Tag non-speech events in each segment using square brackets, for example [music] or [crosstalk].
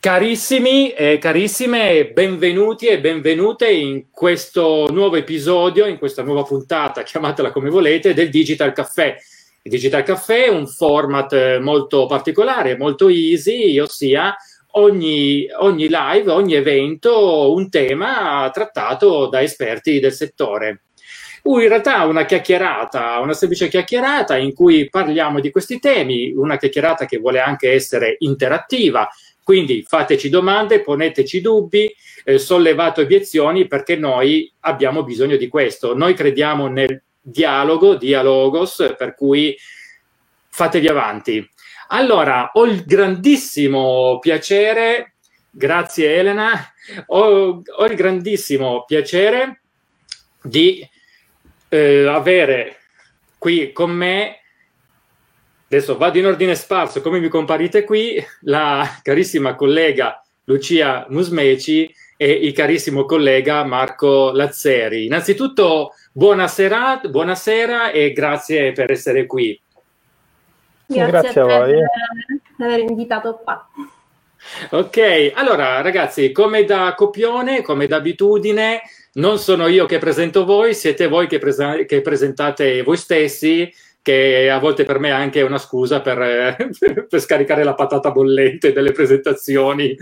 Carissimi e carissime, benvenuti e benvenute in questo nuovo episodio, in questa nuova puntata, chiamatela come volete, del Digital Caffè. Il Digital Caffè è un format eh, molto particolare, molto easy, ossia ogni, ogni live, ogni evento, un tema trattato da esperti del settore. Uh, in realtà una chiacchierata, una semplice chiacchierata in cui parliamo di questi temi, una chiacchierata che vuole anche essere interattiva, quindi fateci domande, poneteci dubbi, eh, sollevate obiezioni perché noi abbiamo bisogno di questo. Noi crediamo nel dialogo, dialogos, per cui fatevi avanti. Allora, ho il grandissimo piacere, grazie Elena, ho, ho il grandissimo piacere di eh, avere qui con me Adesso vado in ordine sparso, come mi comparite qui, la carissima collega Lucia Musmeci e il carissimo collega Marco Lazzeri. Innanzitutto buonasera, buonasera e grazie per essere qui. Grazie, grazie a, a voi per aver invitato qua. Ok, allora ragazzi, come da copione, come da abitudine, non sono io che presento voi, siete voi che, presa- che presentate voi stessi che a volte per me è anche una scusa per, [laughs] per scaricare la patata bollente delle presentazioni,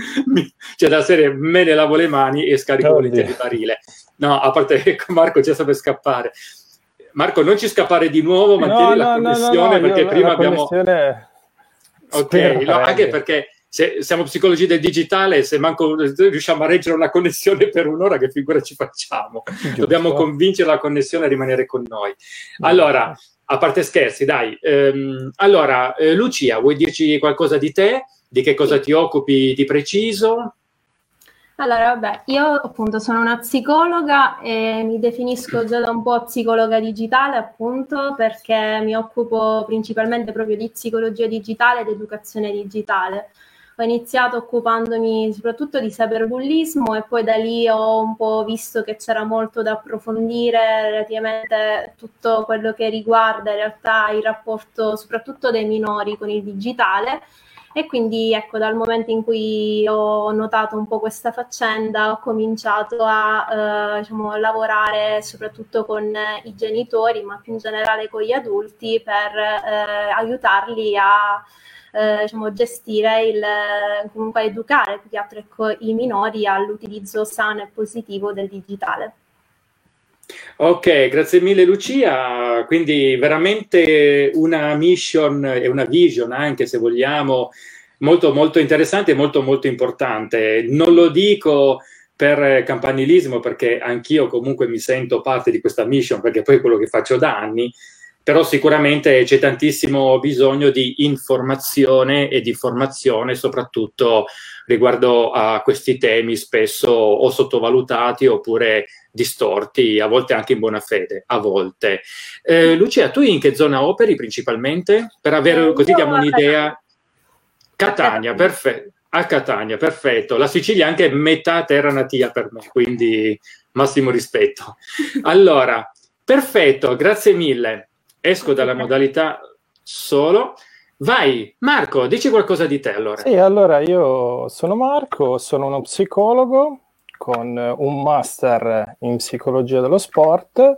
cioè da serie me ne lavo le mani e scarico volentieri il barile. No, a parte [laughs] che Marco sa per scappare. Marco, non ci scappare di nuovo, mantieni no, la no, connessione no, perché prima abbiamo... Ok, anche perché se siamo psicologi del digitale, se manco riusciamo a reggere una connessione per un'ora, che figura ci facciamo? Giusto. Dobbiamo convincere la connessione a rimanere con noi. Allora, a parte scherzi, dai. Ehm, allora, eh, Lucia, vuoi dirci qualcosa di te? Di che cosa ti occupi di preciso? Allora, vabbè, io appunto sono una psicologa e mi definisco già da un po' psicologa digitale, appunto, perché mi occupo principalmente proprio di psicologia digitale ed educazione digitale ho iniziato occupandomi soprattutto di cyberbullismo e poi da lì ho un po' visto che c'era molto da approfondire relativamente tutto quello che riguarda in realtà il rapporto soprattutto dei minori con il digitale. E quindi ecco dal momento in cui ho notato un po' questa faccenda ho cominciato a eh, diciamo, lavorare soprattutto con i genitori ma più in generale con gli adulti per eh, aiutarli a eh, diciamo, gestire il, comunque educare più che altro ecco, i minori all'utilizzo sano e positivo del digitale. Ok, grazie mille Lucia, quindi veramente una mission e una vision anche se vogliamo molto molto interessante e molto molto importante. Non lo dico per campanilismo perché anch'io comunque mi sento parte di questa mission perché poi è quello che faccio da anni, però sicuramente c'è tantissimo bisogno di informazione e di formazione, soprattutto riguardo a questi temi spesso o sottovalutati oppure distorti, a volte anche in buona fede, a volte. Eh, Lucia, tu in che zona operi principalmente? Per avere, così diamo un'idea. Catania, perfetto. A Catania, perfetto. La Sicilia è anche metà terra natia per me, quindi massimo rispetto. [laughs] Allora, perfetto, grazie mille esco dalla modalità solo. Vai, Marco, dici qualcosa di te allora. Sì, allora io sono Marco, sono uno psicologo con un master in psicologia dello sport.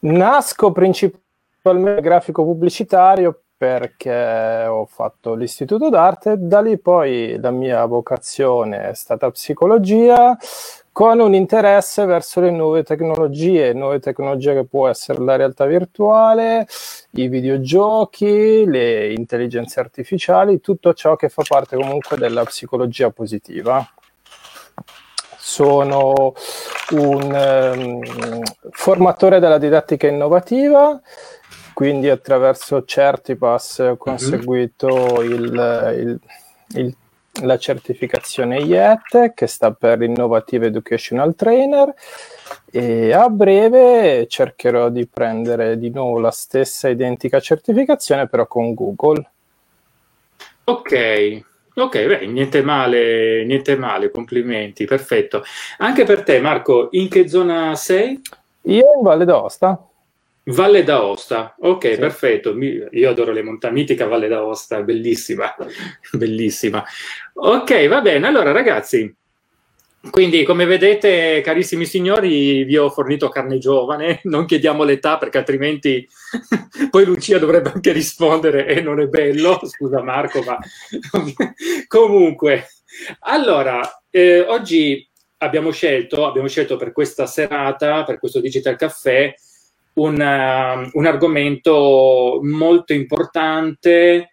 Nasco principalmente grafico pubblicitario perché ho fatto l'istituto d'arte, da lì poi la mia vocazione è stata psicologia, con un interesse verso le nuove tecnologie, nuove tecnologie che può essere la realtà virtuale, i videogiochi, le intelligenze artificiali, tutto ciò che fa parte comunque della psicologia positiva. Sono un um, formatore della didattica innovativa, quindi attraverso Certipass ho mhm. conseguito mm-hmm. il, il, il la certificazione IET che sta per Innovative Educational Trainer e a breve cercherò di prendere di nuovo la stessa identica certificazione però con Google. Ok, ok, beh, niente male, niente male, complimenti, perfetto. Anche per te Marco, in che zona sei? Io in Valle d'Aosta. Valle d'Aosta, ok, sì. perfetto. Io adoro le montagne, mitica Valle d'Aosta, bellissima, [laughs] bellissima. Ok, va bene. Allora, ragazzi, quindi, come vedete, carissimi signori, vi ho fornito carne giovane, [laughs] non chiediamo l'età perché altrimenti [laughs] poi Lucia dovrebbe anche rispondere e non è bello. Scusa Marco, ma comunque, allora, eh, oggi abbiamo scelto, abbiamo scelto per questa serata, per questo Digital Caffè, un, uh, un argomento molto importante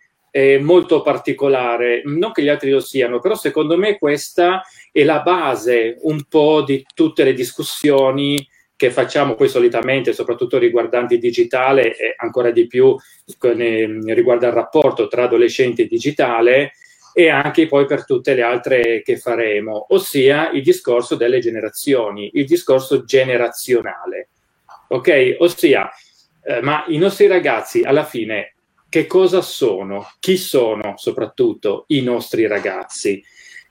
molto particolare. Non che gli altri lo siano, però secondo me questa è la base un po' di tutte le discussioni che facciamo poi solitamente, soprattutto riguardanti il digitale e ancora di più riguardo al rapporto tra adolescenti e digitale e anche poi per tutte le altre che faremo, ossia il discorso delle generazioni, il discorso generazionale. Ok? Ossia, eh, ma i nostri ragazzi alla fine che cosa sono? Chi sono soprattutto i nostri ragazzi?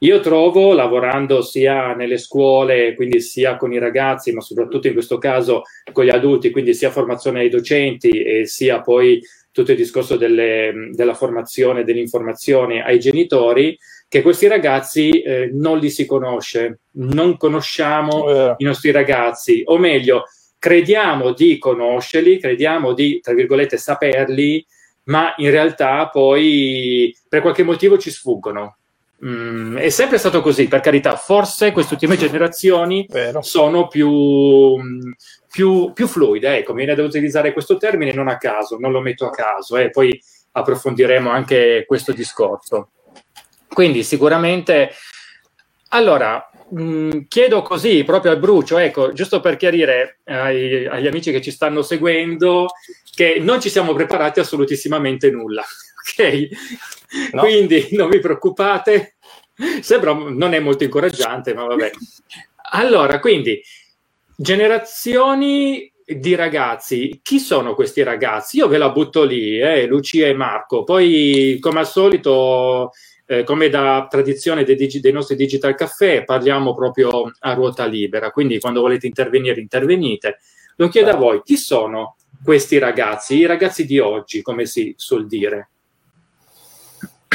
Io trovo, lavorando sia nelle scuole, quindi sia con i ragazzi, ma soprattutto in questo caso con gli adulti, quindi sia formazione ai docenti e sia poi tutto il discorso delle, della formazione, dell'informazione ai genitori, che questi ragazzi eh, non li si conosce, non conosciamo eh. i nostri ragazzi, o meglio, crediamo di conoscerli, crediamo di, tra virgolette, saperli, ma in realtà poi per qualche motivo ci sfuggono. Mm, è sempre stato così, per carità, forse queste ultime generazioni Vero. sono più, più, più fluide, ecco, mi viene da utilizzare questo termine non a caso, non lo metto a caso, e eh, poi approfondiremo anche questo discorso. Quindi sicuramente, allora, mh, mm, chiedo così proprio al brucio, ecco, giusto per chiarire ai, agli amici che ci stanno seguendo, che non ci siamo preparati assolutissimamente nulla, [laughs] ok? No. Quindi non vi preoccupate, sembra non è molto incoraggiante, ma vabbè. Allora, quindi Generazioni di ragazzi, chi sono questi ragazzi? Io ve la butto lì, eh, Lucia e Marco. Poi, come al solito, eh, come da tradizione dei, digi- dei, nostri Digital Caffè, parliamo proprio a ruota libera. Quindi, quando volete intervenire, intervenite. Lo chiedo a voi, chi sono questi ragazzi? I ragazzi di oggi, come si suol dire?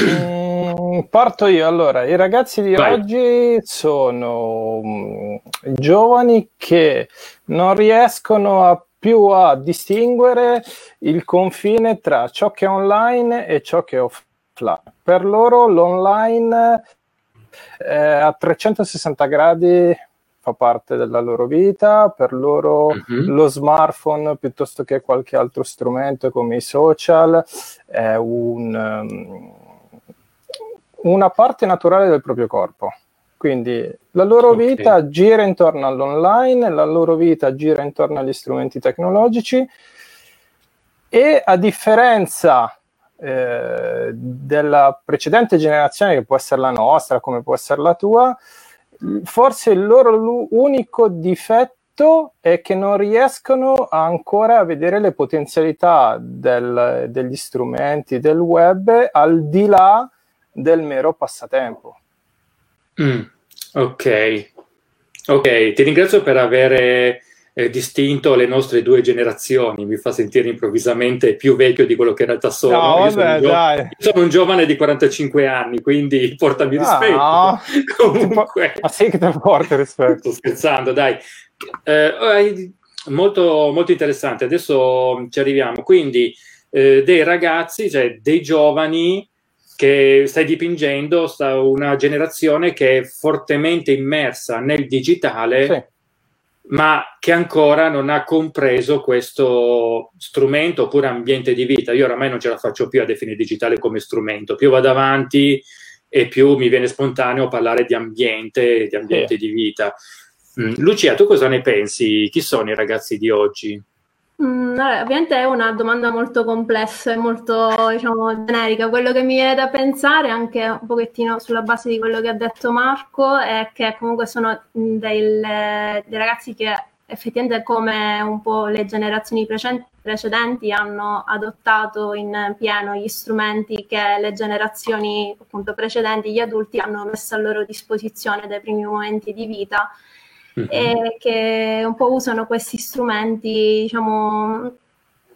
Mm, parto io. Allora, i ragazzi di Vai. oggi sono mm, giovani che non riescono a più a distinguere il confine tra ciò che è online e ciò che è offline. Per loro l'online eh, a 360 gradi fa parte della loro vita, per loro uh-huh. lo smartphone piuttosto che qualche altro strumento come i social è un... Um, una parte naturale del proprio corpo. Quindi la loro okay. vita gira intorno all'online, la loro vita gira intorno agli strumenti tecnologici e a differenza eh, della precedente generazione, che può essere la nostra, come può essere la tua, forse il loro unico difetto è che non riescono ancora a vedere le potenzialità del, degli strumenti del web al di là del mero passatempo. Mm, ok, ok, ti ringrazio per aver eh, distinto le nostre due generazioni, mi fa sentire improvvisamente più vecchio di quello che in realtà sono. No, vabbè, sono dai. io sono un giovane di 45 anni, quindi portami no, rispetto. No. [laughs] Comunque, ma sì che ti porti rispetto. Sto scherzando, dai. Eh, molto, molto interessante, adesso ci arriviamo. Quindi, eh, dei ragazzi, cioè dei giovani che stai dipingendo sta una generazione che è fortemente immersa nel digitale, sì. Ma che ancora non ha compreso questo strumento oppure ambiente di vita. Io oramai non ce la faccio più a definire digitale come strumento, più vado avanti e più mi viene spontaneo parlare di ambiente, di ambiente sì. di vita. Mm. Lucia, tu cosa ne pensi? Chi sono i ragazzi di oggi? Mm, vabbè, ovviamente è una domanda molto complessa e molto diciamo, generica. Quello che mi viene da pensare, anche un pochettino sulla base di quello che ha detto Marco, è che comunque sono mm, dei, dei ragazzi che effettivamente come un po' le generazioni precedenti hanno adottato in pieno gli strumenti che le generazioni appunto precedenti, gli adulti hanno messo a loro disposizione dai primi momenti di vita mm-hmm. e che un po' usano questi strumenti, diciamo,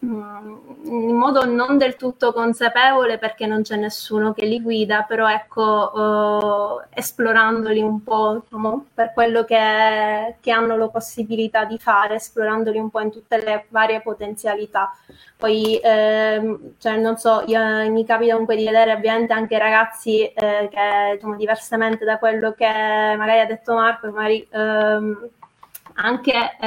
in modo non del tutto consapevole perché non c'è nessuno che li guida, però ecco, eh, esplorandoli un po' diciamo, per quello che, che, hanno la possibilità di fare, esplorandoli un po' in tutte le varie potenzialità. Poi, eh, cioè, non so, io, mi capita comunque di vedere ovviamente anche ragazzi eh, che, diciamo, diversamente da quello che magari ha detto Marco, magari ehm, anche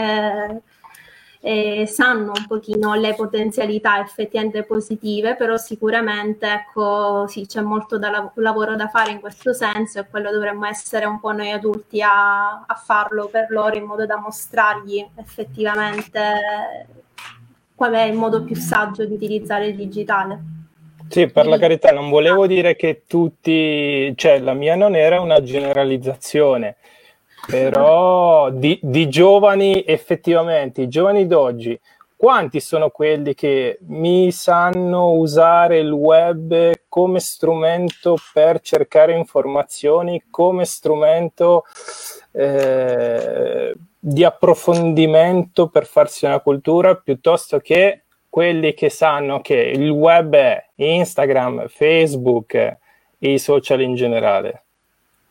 eh, sanno un pochino le potenzialità effettivamente positive, però sicuramente ecco, sì, c'è molto da lav- lavoro da fare in questo senso e quello dovremmo essere un po' noi adulti a, a farlo per loro in modo da mostrargli effettivamente qual è il modo più saggio di utilizzare il digitale. Sì, per la carità, non volevo dire che tutti, cioè la mia non era una generalizzazione, però di, di giovani effettivamente, i giovani d'oggi, quanti sono quelli che mi sanno usare il web come strumento per cercare informazioni, come strumento eh, di approfondimento per farsi una cultura, piuttosto che quelli che sanno che il web è Instagram, Facebook e i social in generale.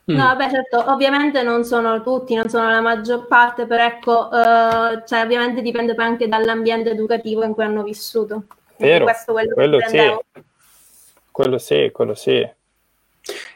No, mm. vabbè, certo, ovviamente non sono tutti, non sono la maggior parte, però ecco, eh, cioè, ovviamente dipende poi anche dall'ambiente educativo in cui hanno vissuto. Vero, questo quello, quello sì. Quello sì, quello sì.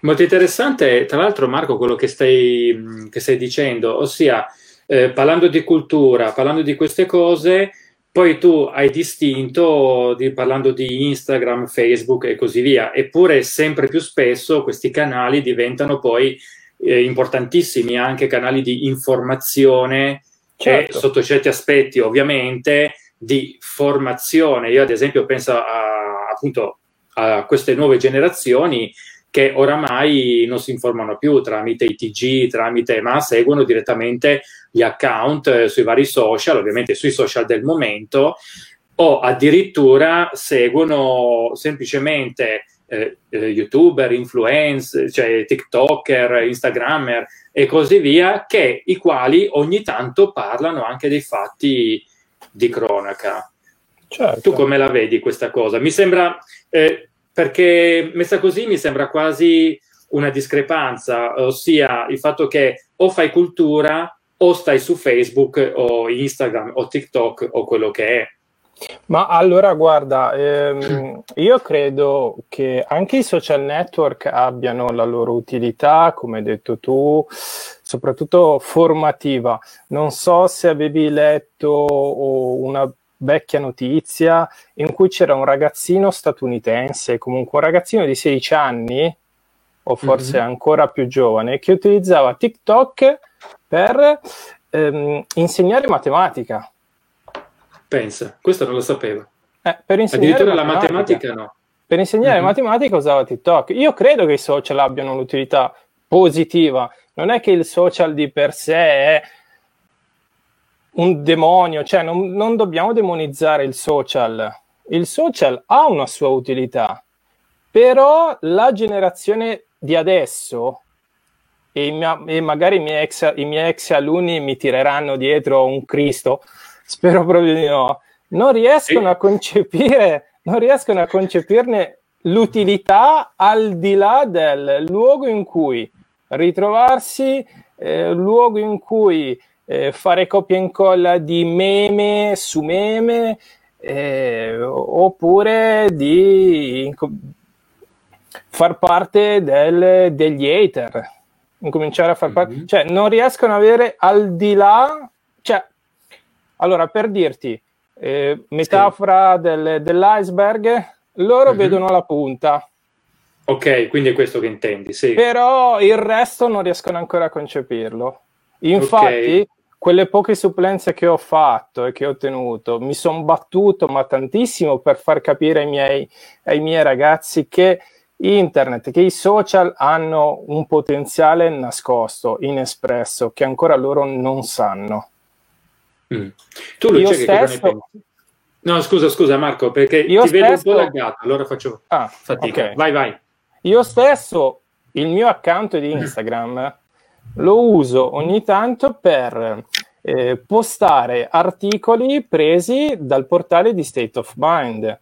Molto interessante, tra l'altro Marco, quello che stai, che stai dicendo, ossia eh, parlando di cultura, parlando di queste cose, poi tu hai distinto di, parlando di Instagram, Facebook e così via, eppure sempre più spesso questi canali diventano poi eh, importantissimi anche canali di informazione certo. e sotto certi aspetti ovviamente di formazione. Io ad esempio penso a, appunto a queste nuove generazioni che oramai non si informano più tramite i TG, tramite, ma seguono direttamente gli account eh, sui vari social, ovviamente sui social del momento, o addirittura seguono semplicemente eh, eh, youtuber, influencer, cioè TikToker, Instagrammer e così via, che i quali ogni tanto parlano anche dei fatti di cronaca. Certo. Tu come la vedi questa cosa? Mi sembra eh, perché messa così mi sembra quasi una discrepanza, ossia il fatto che o fai cultura o stai su Facebook o Instagram o TikTok o quello che è. Ma allora guarda, ehm, [clears throat] io credo che anche i social network abbiano la loro utilità, come hai detto tu, soprattutto formativa. Non so se avevi letto una vecchia notizia in cui c'era un ragazzino statunitense, comunque un ragazzino di 16 anni, o forse mm-hmm. ancora più giovane, che utilizzava TikTok per ehm, insegnare matematica. Pensa, questo non lo sapevo. Eh, per insegnare Addirittura matematica, la matematica no. Per insegnare mm-hmm. matematica usava TikTok. Io credo che i social abbiano un'utilità positiva. Non è che il social di per sé è un demonio, cioè non, non dobbiamo demonizzare il social. Il social ha una sua utilità, però la generazione di adesso e, mia, e magari i miei, ex, i miei, ex, alunni mi tireranno dietro un Cristo, [laughs] spero proprio di no, non riescono a concepire, non riescono a concepirne l'utilità al di là del luogo in cui ritrovarsi, eh, luogo in cui eh, fare copia e incolla di meme su meme eh, oppure di far parte del, degli hater incominciare a far parte mm-hmm. cioè non riescono ad avere al di là cioè allora per dirti eh, metafora sì. del, dell'iceberg loro mm-hmm. vedono la punta ok quindi è questo che intendi sì. però il resto non riescono ancora a concepirlo infatti okay quelle poche supplenze che ho fatto e che ho tenuto, mi sono battuto ma tantissimo per far capire ai miei, ai miei ragazzi che internet, che i social hanno un potenziale nascosto, inespresso, che ancora loro non sanno. Mm. Tu Lucia, stesso... No, scusa, scusa Marco, perché io ti stesso... vedo un po' laggato, allora faccio ah, fatica. Okay. Vai, vai. Io stesso, il mio account di Instagram lo uso ogni tanto per eh, postare articoli presi dal portale di State of Mind,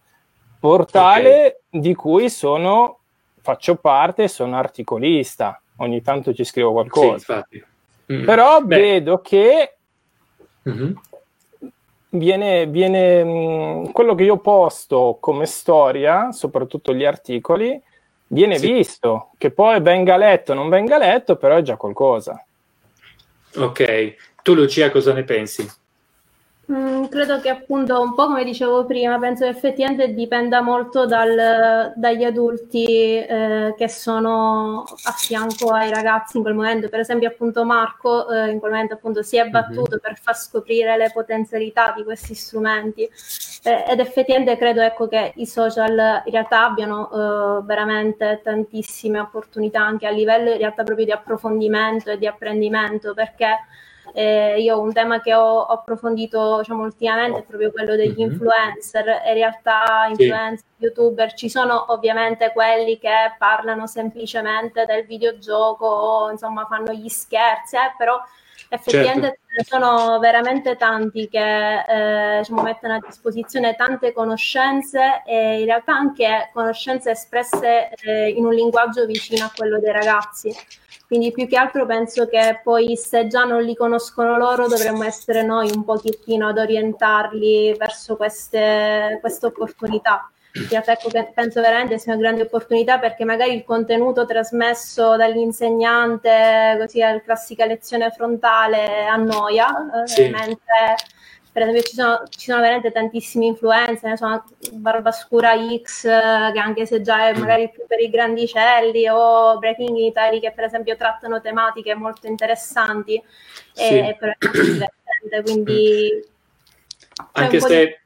portale okay. di cui sono, faccio parte, sono articolista, ogni tanto ci scrivo qualcosa. Sì, mm. Però Beh. vedo che mm-hmm. viene, viene mh, mm, quello che io posto come storia, soprattutto gli articoli, viene sì. visto, che poi venga letto o non venga letto, però è già qualcosa. Ok, tu Lucia cosa ne pensi? Mm, credo che appunto un po' come dicevo prima, penso che effettivamente dipenda molto dal, dagli adulti eh, che sono a fianco ai ragazzi in quel momento. Per esempio appunto Marco eh, in quel momento appunto si è mhm. battuto mm-hmm. per far scoprire le potenzialità di questi strumenti eh, ed effettivamente credo ecco, che i social in realtà abbiano eh, veramente tantissime opportunità anche a livello in realtà proprio di approfondimento e di apprendimento perché eh, io un tema che ho, ho approfondito diciamo, ultimamente è proprio quello degli mm-hmm. influencer. In realtà, influencer, sì. youtuber, ci sono ovviamente quelli che parlano semplicemente del videogioco o insomma fanno gli scherzi, eh, però effettivamente certo. ce ne sono veramente tanti che eh, diciamo, mettono a disposizione tante conoscenze e in realtà anche conoscenze espresse eh, in un linguaggio vicino a quello dei ragazzi. Quindi più che altro penso che poi se già non li conoscono loro dovremmo essere noi un pochettino ad orientarli verso queste, queste opportunità. Ecco che penso veramente sia una grande opportunità perché magari il contenuto trasmesso dall'insegnante, così la classica lezione frontale, annoia, sì. eh, mentre per esempio ci sono, ci sono veramente tantissimi influencer, ne sono Barbascura X, che anche se già è magari più per i grandicelli, o Breaking Italy, che per esempio trattano tematiche molto interessanti, sì. e però è molto divertente, quindi... Anche se...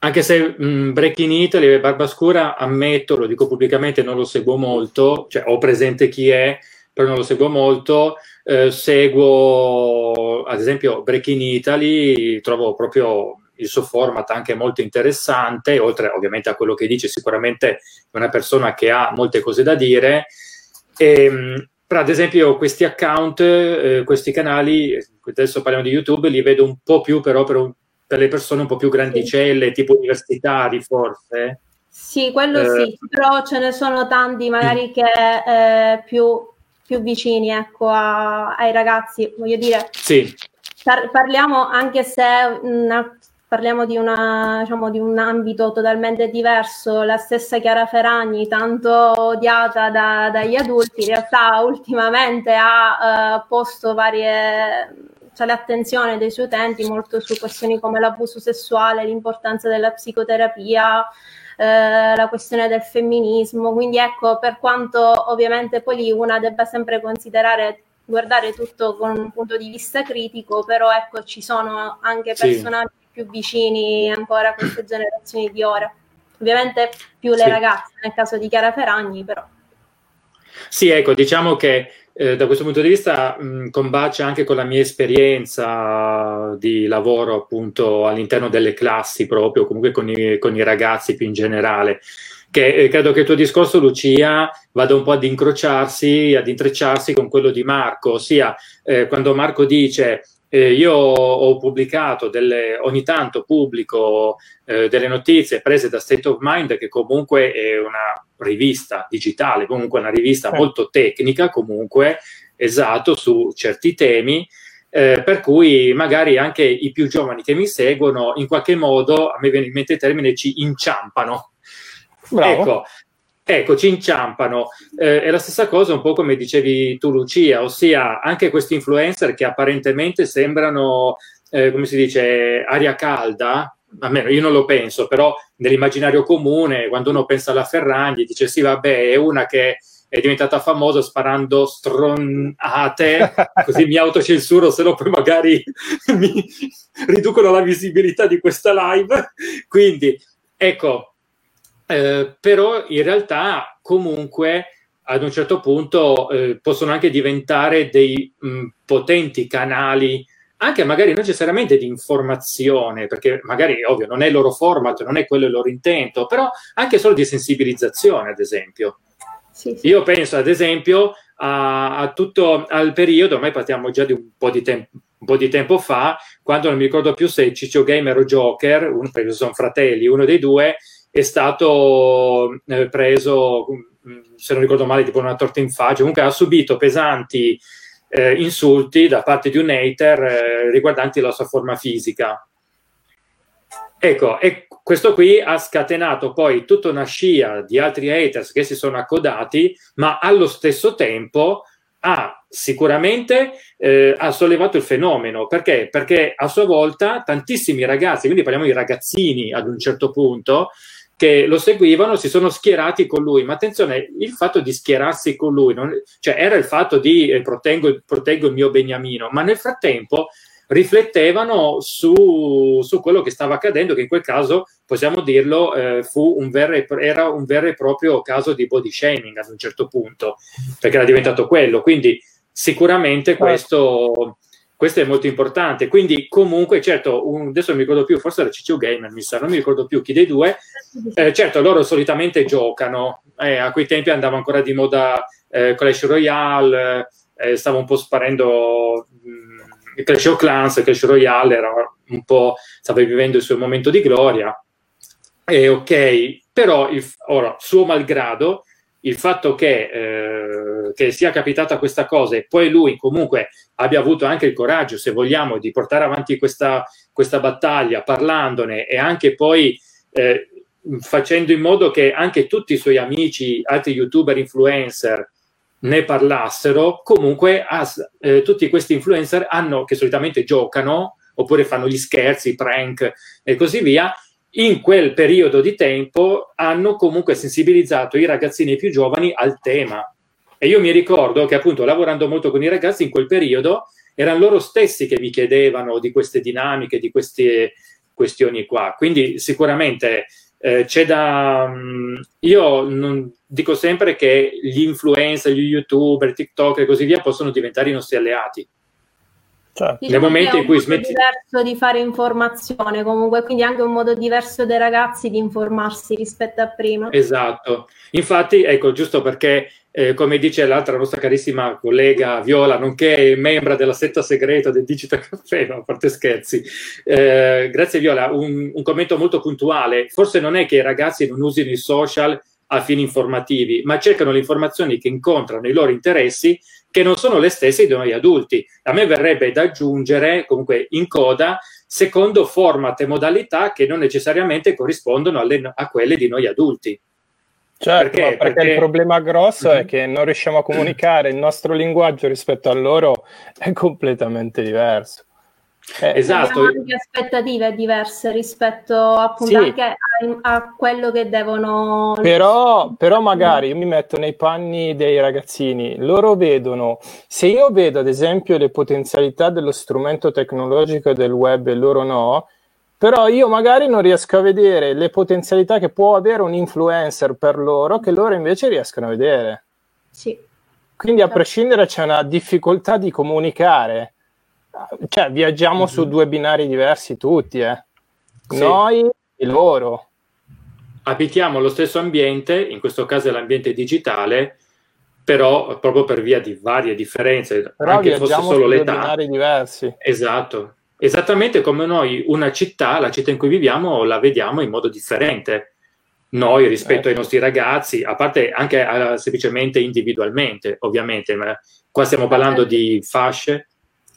Anche se mh, Breaking Italy e Barbascura, ammetto, lo dico pubblicamente, non lo seguo molto, cioè ho presente chi è, però non lo seguo molto, eh, seguo ad esempio Breaking Italy, trovo proprio il suo format anche molto interessante, oltre ovviamente a quello che dice, sicuramente è una persona che ha molte cose da dire. E, ehm, però ad esempio questi account, eh, questi canali, adesso parliamo di YouTube, li vedo un po' più però per, un, per le persone un po' più grandicelle, sì. tipo universitari forse. Sì, quello eh, sì, però ce ne sono tanti magari che eh, più più vicini ecco, a, ai ragazzi. Voglio dire, sì. par- parliamo anche se una, parliamo di, una, diciamo, di, un ambito totalmente diverso, la stessa Chiara Ferragni, tanto odiata da, dagli adulti, in realtà ultimamente ha uh, posto varie cioè l'attenzione dei suoi utenti molto su questioni come l'abuso sessuale, l'importanza della psicoterapia, eh, la questione del femminismo. Quindi ecco, per quanto ovviamente poi una debba sempre considerare guardare tutto con un punto di vista critico, però ecco, ci sono anche personaggi sì. più vicini ancora a queste generazioni di ora. Ovviamente più le sì. ragazze, nel caso di Chiara Ferragni, però. Sì, ecco, diciamo che eh, da questo punto di vista mh, combacia anche con la mia esperienza di lavoro appunto all'interno delle classi proprio, comunque con i, con i ragazzi più in generale. Che, eh, credo che il tuo discorso, Lucia, vada un po' ad incrociarsi, ad intrecciarsi con quello di Marco, ossia eh, quando Marco dice eh, io ho pubblicato delle, ogni tanto pubblico eh, delle notizie prese da State of Mind, che comunque è una rivista digitale, comunque una rivista molto tecnica, comunque esatto, su certi temi. Eh, per cui magari anche i più giovani che mi seguono in qualche modo, a me viene in mente il termine, ci inciampano. Bravo. Ecco, Ecco, ci inciampano. Eh, è la stessa cosa un po' come dicevi tu Lucia, ossia anche questi influencer che apparentemente sembrano, eh, come si dice, aria calda, almeno io non lo penso, però nell'immaginario comune, quando uno pensa alla Ferragni, dice sì, vabbè, è una che è diventata famosa sparando stronate, [laughs] così mi autocensuro, se no poi magari [laughs] mi riducono la visibilità di questa live. Quindi, ecco, eh, però in realtà comunque ad un certo punto eh, possono anche diventare dei mh, potenti canali anche magari non necessariamente di informazione, perché magari ovvio non è il loro format, non è quello il loro intento, però anche solo di sensibilizzazione, ad esempio. Sì, sì. Io penso, ad esempio, a, a, tutto al periodo, ormai parliamo già di un po' di tempo, po' di tempo fa, quando non mi ricordo più se Ciccio Gamer o Joker, uno, perché sono fratelli, uno dei due, è stato eh, preso, mm, se non ricordo male, tipo una torta in faccia, comunque ha subito pesanti eh, insulti da parte di un hater eh, riguardanti la sua forma fisica. Ecco, e questo qui ha scatenato poi tutta una scia di altri haters che si sono accodati, ma allo stesso tempo ha sicuramente eh, ha sollevato il fenomeno perché? Perché a sua volta tantissimi ragazzi, quindi parliamo di ragazzini ad un certo punto, che lo seguivano si sono schierati con lui. Ma attenzione, il fatto di schierarsi con lui, non, cioè era il fatto di eh, proteggo, proteggo, il mio beniamino, ma nel frattempo riflettevano su, su, quello che stava accadendo, che in quel caso, possiamo dirlo, eh, fu un vero e, era un vero e proprio caso di body shaming ad un certo punto, perché era diventato quello. Quindi sicuramente certo. questo questo è molto importante. Quindi, comunque, certo, un, adesso non mi ricordo più, forse era CCU Gamer, mi sa, non mi ricordo più chi dei due. Eh, certo, loro solitamente giocano. Eh, a quei tempi andava ancora di moda eh, Clash Royale, eh, stava un po' sparendo mh, mm, Clash of Clans, Clash Royale era un po', stava vivendo il suo momento di gloria. E ok, però il, ora, suo malgrado, il fatto che, eh, che, sia capitata questa cosa e poi lui comunque abbia avuto anche il coraggio, se vogliamo, di portare avanti questa, questa battaglia parlandone e anche poi eh, facendo in modo che anche tutti i suoi amici, altri youtuber, influencer ne parlassero, comunque as, eh, tutti questi influencer hanno, che solitamente giocano oppure fanno gli scherzi, prank e così via, in quel periodo di tempo hanno comunque sensibilizzato i ragazzini più giovani al tema. E io mi ricordo che appunto lavorando molto con i ragazzi in quel periodo erano loro stessi che mi chiedevano di queste dinamiche, di queste questioni qua. Quindi sicuramente eh, c'è da... Mm, io non, dico sempre che gli influencer, gli youtuber, TikTok e così via possono diventare i nostri alleati Certo. Diciamo Nel momento in cui smetti... diverso di fare informazione comunque, quindi anche un modo diverso dei ragazzi di informarsi rispetto a prima. Esatto. Infatti, ecco, giusto perché, eh, come dice l'altra nostra carissima collega Viola, nonché membra della setta segreta del Digital Caffè, no, a parte scherzi, eh, grazie Viola, un, un commento molto puntuale. Forse non è che i ragazzi non usino i social a fini informativi, ma cercano le informazioni che incontrano i loro interessi che non sono le stesse di noi adulti. A me verrebbe da aggiungere, comunque in coda, secondo format e modalità che non necessariamente corrispondono alle, a quelle di noi adulti. Certo, perché? perché, perché il problema grosso mm-hmm. è mhm. che non riusciamo a comunicare, il nostro linguaggio rispetto a loro è completamente diverso. Eh, esatto. anche aspettative diverse rispetto appunto sì. anche a, a, quello che devono. Però, però magari io mi metto nei panni dei ragazzini, loro vedono, se io vedo ad esempio le potenzialità dello strumento tecnologico del web e loro no, però io magari non riesco a vedere le potenzialità che può avere un influencer per loro che loro invece riescono a vedere. Sì. Quindi a prescindere c'è una difficoltà di comunicare cioè, viaggiamo mm-hmm. su due binari diversi tutti, eh. Sì. Noi e loro. Abitiamo lo stesso ambiente, in questo caso è l'ambiente digitale, però proprio per via di varie differenze, però anche fosse solo l'età. binari diversi. Esatto. Esattamente come noi una città, la città in cui viviamo, la vediamo in modo differente. Noi rispetto eh. ai nostri ragazzi, a parte anche uh, semplicemente individualmente, ovviamente, ma qua stiamo parlando di fasce,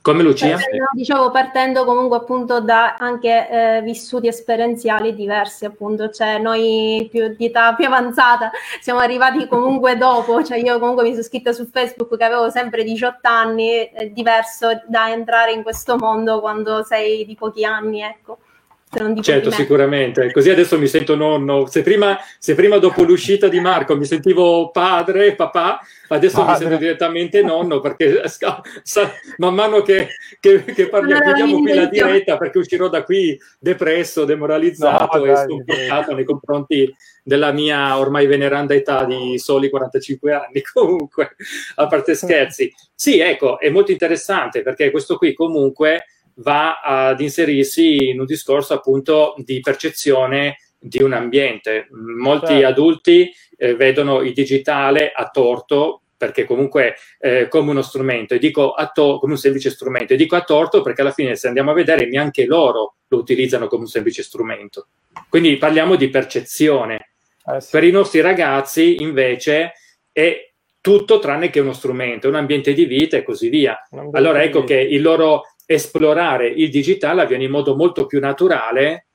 come Lucia? Partendo, dicevo, partendo comunque appunto da anche eh, vissuti esperienziali diversi, appunto, cioè noi più di età più avanzata siamo arrivati comunque dopo, cioè io comunque mi sono scritta su Facebook che avevo sempre 18 anni, è diverso da entrare in questo mondo quando sei di pochi anni, ecco certo, sicuramente. Così adesso mi sento nonno. Se prima, se prima, dopo l'uscita di Marco mi sentivo padre, papà, adesso padre. mi sento direttamente nonno perché [laughs] sa, man mano che, che, che parliamo, chiudiamo qui la diretta perché uscirò da qui depresso, demoralizzato no, e sconfortato nei confronti della mia ormai veneranda età di soli 45 anni. [laughs] Comunque, a parte scherzi. Sì, ecco, è molto interessante perché questo qui comunque va ad inserirsi in un discorso appunto di percezione di un ambiente. Molti certo. adulti eh, vedono il digitale a torto perché comunque eh, come uno strumento, e dico a to- come un semplice strumento, e dico a torto perché alla fine se andiamo a vedere neanche loro lo utilizzano come un semplice strumento. Quindi parliamo di percezione. Eh sì. Per i nostri ragazzi invece è tutto tranne che uno strumento, un ambiente di vita e così via. Allora ecco che il loro esplorare il digitale avviene in modo molto più naturale,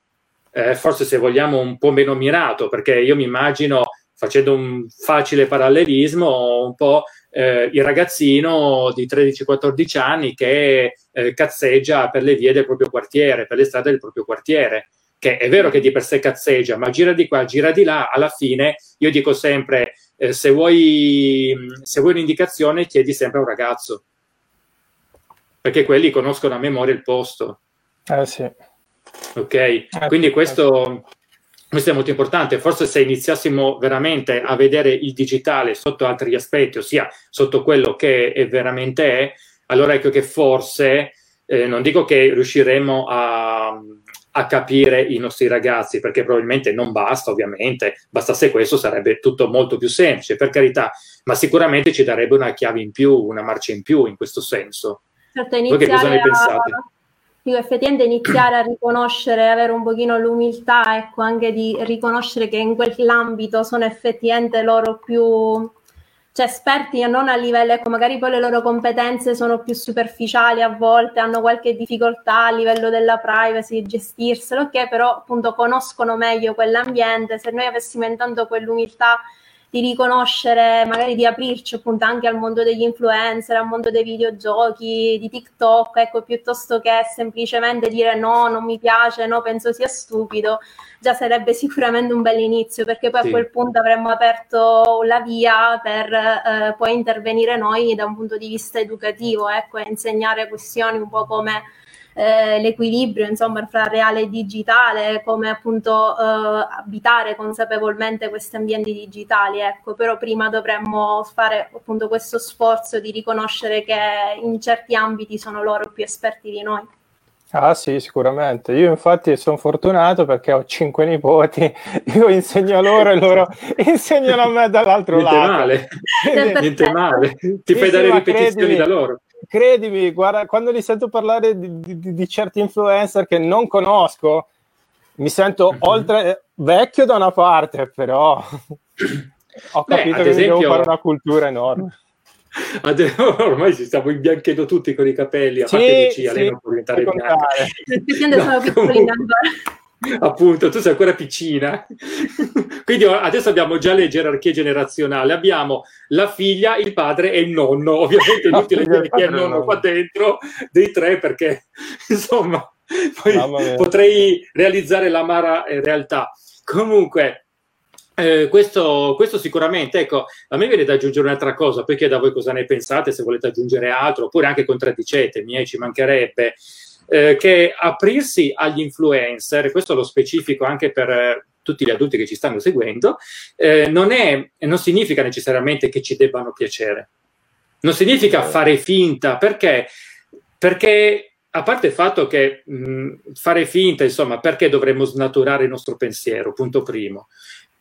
eh, forse se vogliamo un po' meno mirato, perché io mi immagino, facendo un facile parallelismo, un po' eh, il ragazzino di 13-14 anni che eh, cazzeggia per le vie del proprio quartiere, per le strade del proprio quartiere che è vero che di per sé cazzeggia, ma gira di qua, gira di là, alla fine io dico sempre, eh, se, vuoi, se vuoi un'indicazione chiedi sempre a un ragazzo, perché quelli conoscono a memoria il posto. Eh sì. Ok, eh, quindi questo, questo è molto importante. Forse se iniziassimo veramente a vedere il digitale sotto altri aspetti, ossia sotto quello che è veramente è, allora ecco che forse, eh, non dico che riusciremo a a capire i nostri ragazzi, perché probabilmente non basta, ovviamente, bastasse questo sarebbe tutto molto più semplice, per carità, ma sicuramente ci darebbe una chiave in più, una marcia in più in questo senso. Certo, Voi che cosa ne pensate? Dico, effettivamente iniziare a riconoscere, avere un pochino l'umiltà, ecco, anche di riconoscere che in quell'ambito sono effettivamente loro più cioè esperti non a livello, ecco, magari poi le loro competenze sono più superficiali a volte, hanno qualche difficoltà a livello della privacy, gestirselo, ok, però appunto conoscono meglio quell'ambiente, se noi avessimo intanto quell'umiltà di riconoscere, magari di aprirci appunto anche al mondo degli influencer, al mondo dei videogiochi, di TikTok, ecco, piuttosto che semplicemente dire no, non mi piace, no, penso sia stupido, già sarebbe [laughs] sicuramente un bel inizio, perché poi sì. a quel punto avremmo aperto la via per eh, poi intervenire noi da un punto di vista educativo, ecco, e insegnare questioni un po' come eh, l'equilibrio insomma fra reale e digitale, come appunto eh, abitare consapevolmente questi ambienti digitali, ecco, però prima dovremmo fare appunto questo sforzo di riconoscere che in certi ambiti sono loro più esperti di noi. Ah sì, sicuramente. Io infatti sono fortunato perché ho cinque nipoti, [laughs] io insegno a loro e [laughs] loro insegnano a me dall'altro niente lato. Male. niente male, ti sì, fai sì, dare ripetizioni credimi, da loro credimi, guarda, quando li sento parlare di, di, di, certi influencer che non conosco, mi sento mm-hmm. oltre vecchio da una parte, però ho capito Beh, che esempio... devo fare una cultura enorme. [laughs] [laughs] Ormai ci stiamo imbianchendo tutti con i capelli, a sì, parte Lucia, sì, lei non può diventare bianca. [laughs] No, appunto, tu sei ancora piccina. Quindi adesso abbiamo già le gerarchie generazionali. Abbiamo la figlia, il padre e il nonno. Ovviamente inutile dire chi è il nonno qua dentro dei tre perché [laughs] insomma potrei realizzare l'amara eh, realtà. Comunque, eh, questo, questo, sicuramente, ecco, a me viene da aggiungere un'altra cosa, poi chiedo a voi cosa ne pensate, se volete aggiungere altro, oppure anche contraddicetemi, eh, ci mancherebbe eh, che aprirsi agli influencer, questo lo specifico anche per eh, tutti gli adulti che ci stanno seguendo, eh, non, è, non significa necessariamente che ci debbano piacere. Non significa fare finta, perché? Perché a parte il fatto che mh, fare finta, insomma, perché dovremmo snaturare il nostro pensiero? Punto primo.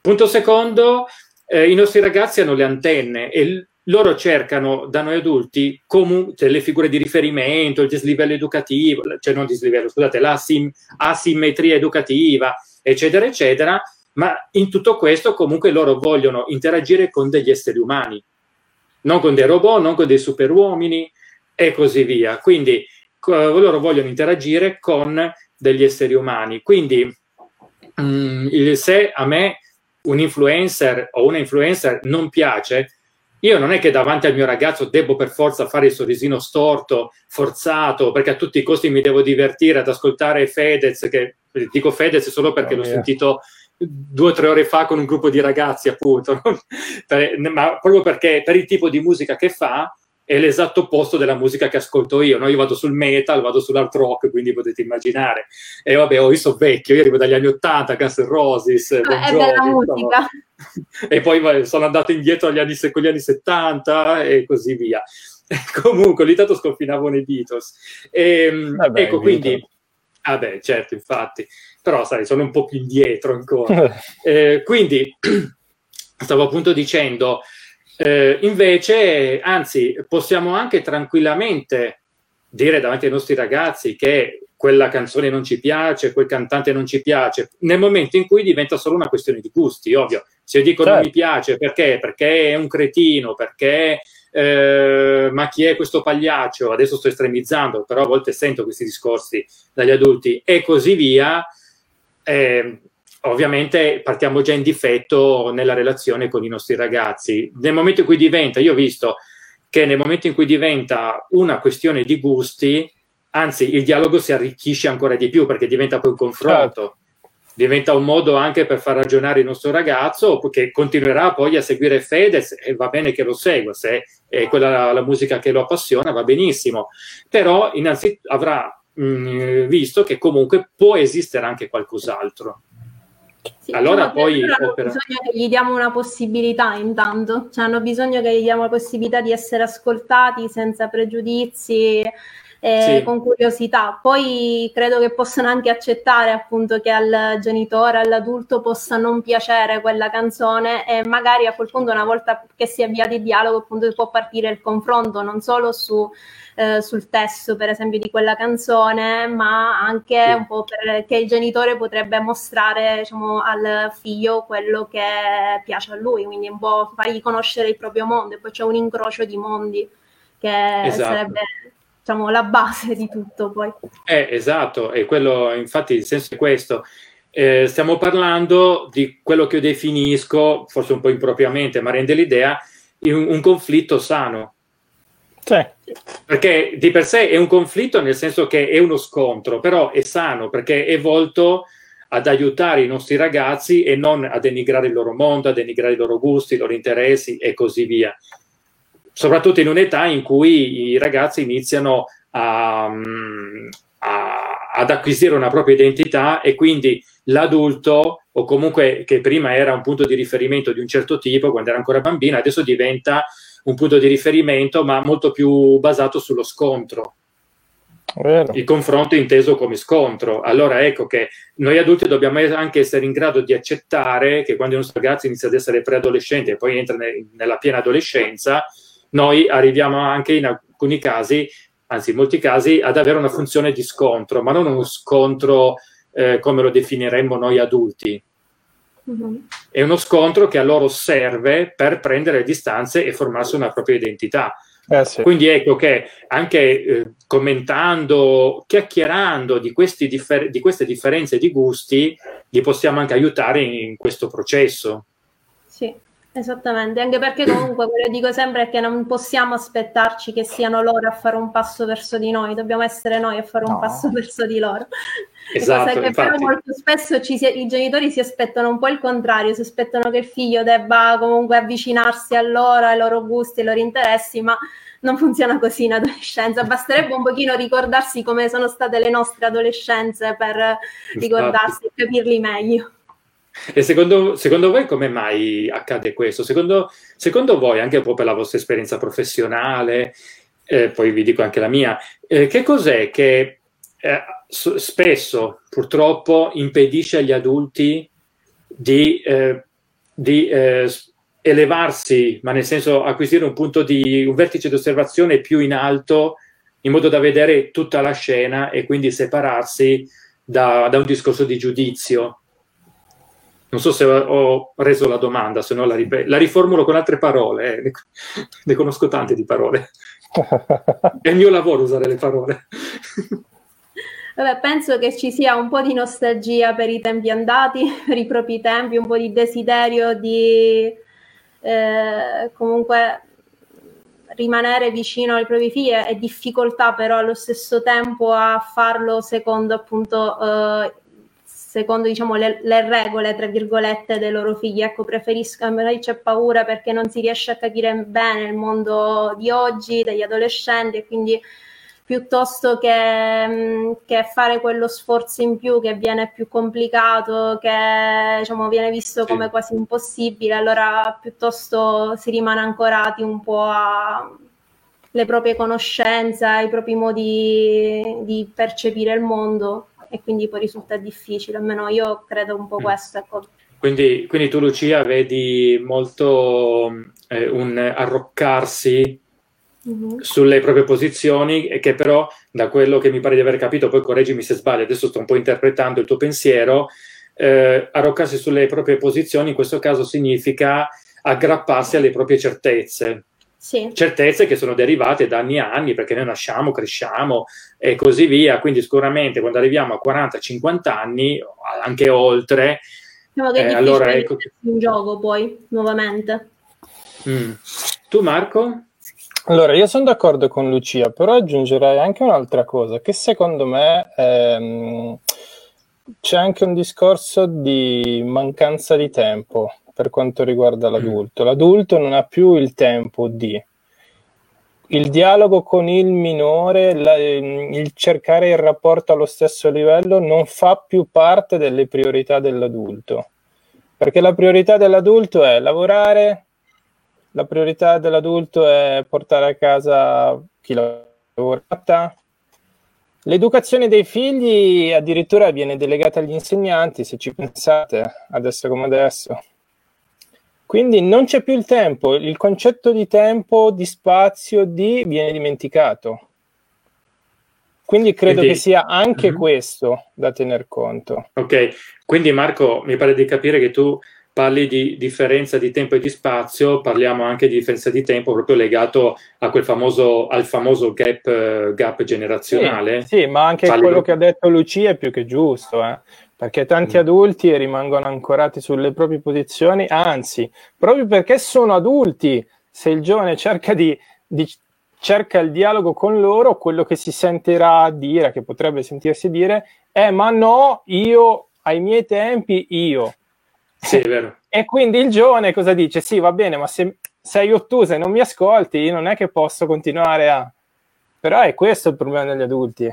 Punto secondo, eh, i nostri ragazzi hanno le antenne e loro cercano da noi adulti comu- cioè, le figure di riferimento, il dislivello educativo, cioè non dislivello, scusate, l'asimmetria educativa, eccetera, eccetera, ma in tutto questo comunque loro vogliono interagire con degli esseri umani, non con dei robot, non con dei superuomini e così via. Quindi co- loro vogliono interagire con degli esseri umani. Quindi mh, mm, se a me un influencer o una influencer non piace, io non è che davanti al mio ragazzo devo per forza fare il sorrisino storto, forzato, perché a tutti i costi mi devo divertire ad ascoltare Fedez, che dico Fedez solo perché oh, l'ho mia. sentito due o tre ore fa con un gruppo di ragazzi, appunto, [laughs] ma proprio perché per il tipo di musica che fa è l'esatto opposto della musica che ascolto io. No? Io vado sul metal, vado sull'art rock, quindi potete immaginare. E vabbè, oh, io sono vecchio, io arrivo dagli anni 80, Guns N' Roses, bon è bella musica. [laughs] E poi sono andato indietro agli anni, con gli anni 70 e così via. [laughs] Comunque, ogni tanto sconfinavo nei Beatles. E, Vabbè, ecco, quindi... Vabbè, certo, infatti. Però, sai, sono un po' più indietro ancora. [laughs] eh, quindi, [clears throat] stavo appunto dicendo Eh, invece, anzi, possiamo anche tranquillamente dire davanti ai nostri ragazzi che quella canzone non ci piace, quel cantante non ci piace, nel momento in cui diventa solo una questione di gusti, ovvio. Se io dico certo. non mi piace perché? Perché è un cretino, perché eh, ma chi è questo pagliaccio? Adesso sto estremizzando, però a volte sento questi discorsi dagli adulti e così via. Eh, ovviamente partiamo già in difetto nella relazione con i nostri ragazzi. Nel momento in cui diventa, io ho visto che nel momento in cui diventa una questione di gusti, anzi il dialogo si arricchisce ancora di più perché diventa poi un confronto. Certo. Diventa un modo anche per far ragionare il nostro ragazzo che continuerà poi a seguire Fedez e va bene che lo segua, se è quella la musica che lo appassiona va benissimo, però innanzitutto avrà mh, mm, visto che comunque può esistere anche qualcos'altro. Sì, allora poi hanno opera... bisogno che gli diamo una possibilità intanto, cioè hanno bisogno che gli diamo la possibilità di essere ascoltati senza pregiudizi, eh, sì. con curiosità. Poi credo che possano anche accettare appunto che al genitore, all'adulto possa non piacere quella canzone e magari a quel punto una volta che si è avviato il dialogo appunto può partire il confronto non solo su eh, sul testo, per esempio, di quella canzone, ma anche sì. un po' perché il genitore potrebbe mostrare diciamo, al figlio quello che piace a lui, quindi un po' fargli conoscere il proprio mondo, e poi c'è un incrocio di mondi che esatto. sarebbe diciamo, la base di tutto poi. Eh, esatto, e quello, infatti il senso è questo. Eh, stiamo parlando di quello che io definisco, forse un po' impropriamente, ma rende l'idea, un, un conflitto sano sì. Perché di per sé è un conflitto nel senso che è uno scontro, però è sano perché è volto ad aiutare i nostri ragazzi e non a denigrare il loro mondo, a denigrare i loro gusti, i loro interessi e così via. Soprattutto in un'età in cui i ragazzi iniziano a, a, ad acquisire una propria identità e quindi l'adulto o comunque che prima era un punto di riferimento di un certo tipo quando era ancora bambino, adesso diventa un punto di riferimento, ma molto più basato sullo scontro. Vero. Il confronto inteso come scontro. Allora ecco che noi adulti dobbiamo anche essere in grado di accettare che quando il nostro ragazzo inizia ad essere preadolescente e poi entra ne- nella piena adolescenza, noi arriviamo anche in alcuni casi, anzi in molti casi, ad avere una funzione di scontro, ma non uno scontro eh, come lo definiremmo noi adulti, è uno scontro che a loro serve per prendere distanze e formarsi una propria identità. Eh sì. Quindi ecco che anche eh, commentando, chiacchierando di, differ- di, queste differenze di gusti, li possiamo anche aiutare in, in questo processo. Sì. Esattamente, anche perché comunque quello che dico sempre è che non possiamo aspettarci che siano loro a fare un passo verso di noi, dobbiamo essere noi a fare un passo verso di loro. [laughs] Esatto, cosa che infatti. però molto spesso si, i genitori si aspettano un po' il contrario, si aspettano che il figlio debba comunque avvicinarsi a loro, ai loro gusti, ai loro interessi, ma non funziona così in adolescenza, basterebbe un pochino ricordarsi come sono state le nostre adolescenze per ricordarsi e capirli meglio. E secondo, secondo, voi come mai accade questo? Secondo, secondo, voi, anche un po' per la vostra esperienza professionale, eh, poi vi dico anche la mia, eh, che cos'è che eh, spesso purtroppo impedisce agli adulti di, eh, di eh, elevarsi, ma nel senso acquisire un punto di un vertice di osservazione più in alto in modo da vedere tutta la scena e quindi separarsi da, da un discorso di giudizio. Non so se ho reso la domanda, se no la, rip- la riformulo con altre parole, eh. ne conosco tante di parole. [laughs] È il mio lavoro usare le parole. Vabbè, penso che ci sia un po' di nostalgia per i tempi andati, [laughs] per i propri tempi, un po' di desiderio di eh, comunque rimanere vicino ai propri figli e difficoltà però allo stesso tempo a farlo secondo appunto eh, secondo diciamo le, le, regole tra virgolette dei loro figli. Ecco preferisco magari c'è paura perché non si riesce a capire bene il mondo di oggi degli adolescenti e quindi piuttosto che, che, fare quello sforzo in più che viene più complicato, che diciamo, viene visto come quasi impossibile, allora piuttosto si rimane ancorati un po' alle proprie conoscenze, ai propri modi di percepire il mondo e quindi poi risulta difficile, almeno io credo un po' mm. questo. Ecco. Quindi, quindi tu Lucia vedi molto eh, un arroccarsi uh-huh. sulle proprie posizioni e che però da quello che mi pare di aver capito, poi correggimi se sbaglio, adesso sto un po' interpretando il tuo pensiero, eh, arroccarsi sulle proprie posizioni in questo caso significa aggrapparsi alle proprie certezze. Sì. Certezze che sono derivate da anni e anni perché noi nasciamo, cresciamo e così via. Quindi, sicuramente quando arriviamo a 40-50 anni, anche oltre, no, che eh, allora ecco in gioco poi nuovamente. Mm. Tu, Marco? Allora, io sono d'accordo con Lucia, però aggiungerei anche un'altra cosa, che secondo me ehm, c'è anche un discorso di mancanza di tempo per quanto riguarda l'adulto. L'adulto non ha più il tempo di il dialogo con il minore, la, il cercare il rapporto allo stesso livello non fa più parte delle priorità dell'adulto. Perché la priorità dell'adulto è lavorare, la priorità dell'adulto è portare a casa chi lavora. L'educazione dei figli addirittura viene delegata agli insegnanti, se ci pensate, adesso come adesso. Quindi non c'è più il tempo, il concetto di tempo, di spazio, di viene dimenticato. Quindi credo quindi, che sia anche uh-huh. questo da tener conto. Ok, quindi Marco, mi pare di capire che tu parli di differenza di tempo e di spazio, parliamo anche di differenza di tempo proprio legato a quel famoso, al famoso gap, gap generazionale. Sì, sì, ma anche parli quello che ha detto Lucia è più che giusto, eh? Perché tanti mm. adulti rimangono ancorati sulle proprie posizioni, anzi, proprio perché sono adulti, se il giovane cerca di, di cerca il dialogo con loro, quello che si sentirà dire, che potrebbe sentirsi dire, è ma no, io ai miei tempi, io sì, è vero. E quindi il giovane cosa dice? Sì, va bene, ma se sei ottusa e non mi ascolti, io non è che posso continuare a... Però è questo il problema degli adulti.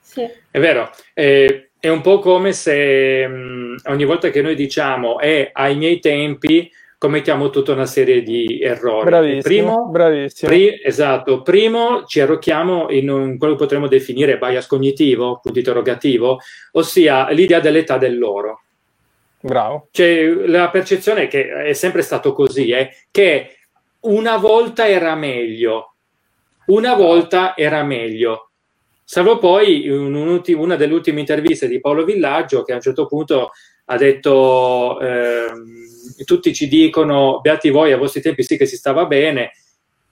Sì. È vero, eh, è un po' come se mh, mm, ogni volta che noi diciamo eh, ai miei tempi commettiamo tutta una serie di errori. Bravissimo, primo, bravissimo. Pri- esatto, primo ci arrocchiamo in un, quello che potremmo definire bias cognitivo, punto interrogativo, ossia l'idea dell'età dell'oro. Bravo. Cioè, la percezione che è sempre stato così è che una volta era meglio, una volta era meglio. Salvo poi un, un, una delle ultime interviste di Paolo Villaggio che a un certo punto ha detto eh, tutti ci dicono beati voi a vostri tempi sì che si stava bene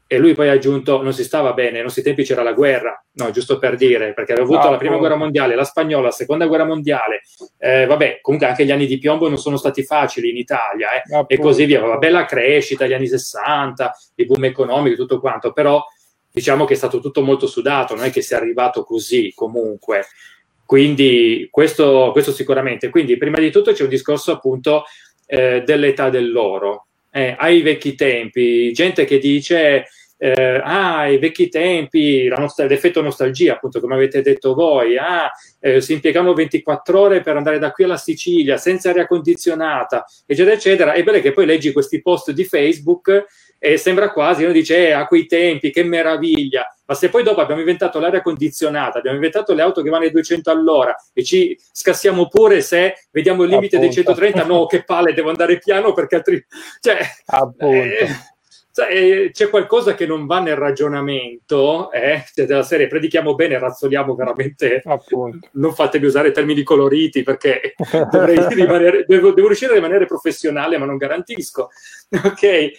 e lui poi ha aggiunto non si stava bene, nei nostri tempi c'era la guerra, no, giusto per dire, perché aveva avuto ah, la prima oh. guerra mondiale, la spagnola, la seconda guerra mondiale, eh, vabbè, comunque anche gli anni di piombo non sono stati facili in Italia, eh, e così via, la crescita, gli anni 60, il boom economico, tutto quanto, però diciamo che è stato tutto molto sudato, non è che sia arrivato così comunque. Quindi questo, questo sicuramente. Quindi prima di tutto c'è un discorso appunto eh, dell'età dell'oro. Eh, ai vecchi tempi, gente che dice eh, ah, i vecchi tempi, nostra, l'effetto nostalgia, appunto, come avete detto voi, ah, eh, si impiegavano 24 ore per andare da qui alla Sicilia senza aria condizionata, eccetera, eccetera. È bello che poi leggi questi post di Facebook e sembra quasi, uno dice, eh, a quei tempi, che meraviglia. Ma se poi dopo abbiamo inventato l'aria condizionata, abbiamo inventato le auto che vanno ai 200 all'ora e ci scassiamo pure se vediamo il limite Appunto. dei 130, no, che palle, devo andare piano perché altrimenti... Cioè. Eh, eh, c'è qualcosa che non va nel ragionamento eh? Cioè, della serie predichiamo bene, razzoliamo veramente. Appunto. Non fatemi usare termini coloriti perché [laughs] rimanere, devo, devo, riuscire a rimanere professionale, ma non garantisco. Ok,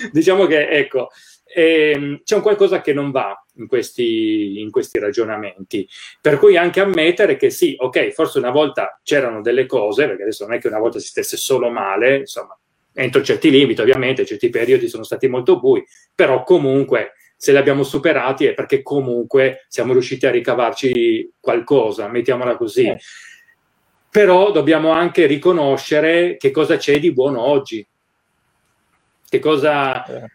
[laughs] diciamo che ecco. Ehm, c'è un qualcosa che non va in questi, in questi ragionamenti. Per cui anche ammettere che sì, ok, forse una volta c'erano delle cose, perché adesso non è che una volta si stesse solo male, insomma, entro certi limiti, ovviamente, certi periodi sono stati molto bui, però comunque se li abbiamo superati è perché comunque siamo riusciti a ricavarci qualcosa, mettiamola così. Eh. Però dobbiamo anche riconoscere che cosa c'è di buono oggi. Che cosa... Eh.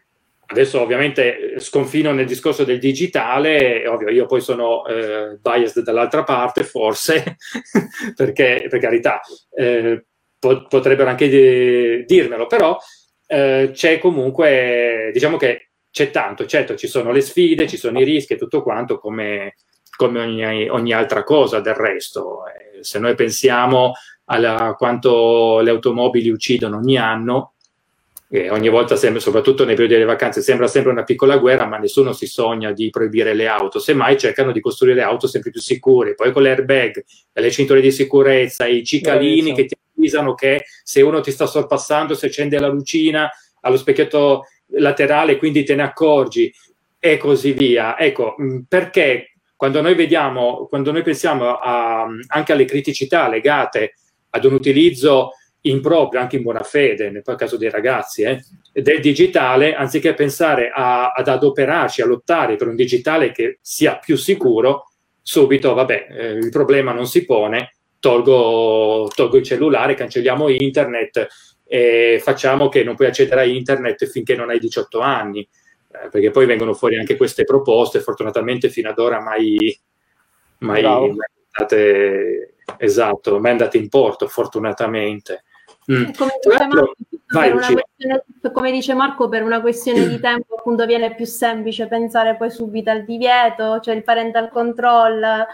Adesso ovviamente sconfino nel discorso del digitale, ovvio, io poi sono eh, biased dall'altra parte, forse, [laughs] perché per carità, eh, potrebbero anche di- dirmelo, però eh, c'è comunque, diciamo che c'è tanto, certo ci sono le sfide, ci sono i rischi e tutto quanto come, come ogni, ogni, altra cosa del resto. Eh, se noi pensiamo a quanto le automobili uccidono ogni anno, e ogni volta, sembra, soprattutto nei periodi delle vacanze, sembra sempre una piccola guerra, ma nessuno si sogna di proibire le auto, semmai cercano di costruire auto sempre più sicure, poi con l'airbag, le cinture di sicurezza, i cicalini che ti avvisano che se uno ti sta sorpassando, si accende la lucina allo specchietto laterale, quindi te ne accorgi e così via. Ecco, perché quando noi vediamo, quando noi pensiamo a, anche alle criticità legate ad un utilizzo improprio, anche in buona fede, nel caso dei ragazzi, eh, del digitale, anziché pensare a, ad adoperarci, a lottare per un digitale che sia più sicuro, subito, vabbè, eh, il problema non si pone, tolgo, tolgo il cellulare, cancelliamo internet e facciamo che non puoi accedere a internet finché non hai 18 anni, eh, perché poi vengono fuori anche queste proposte, fortunatamente fino ad ora mai, mai, mai andate, esatto, mai andate in porto, fortunatamente. Mm. Come, dice Marco, Vai, come, dice Marco, per una questione di tempo appunto viene più semplice pensare poi subito al divieto, cioè il parental control,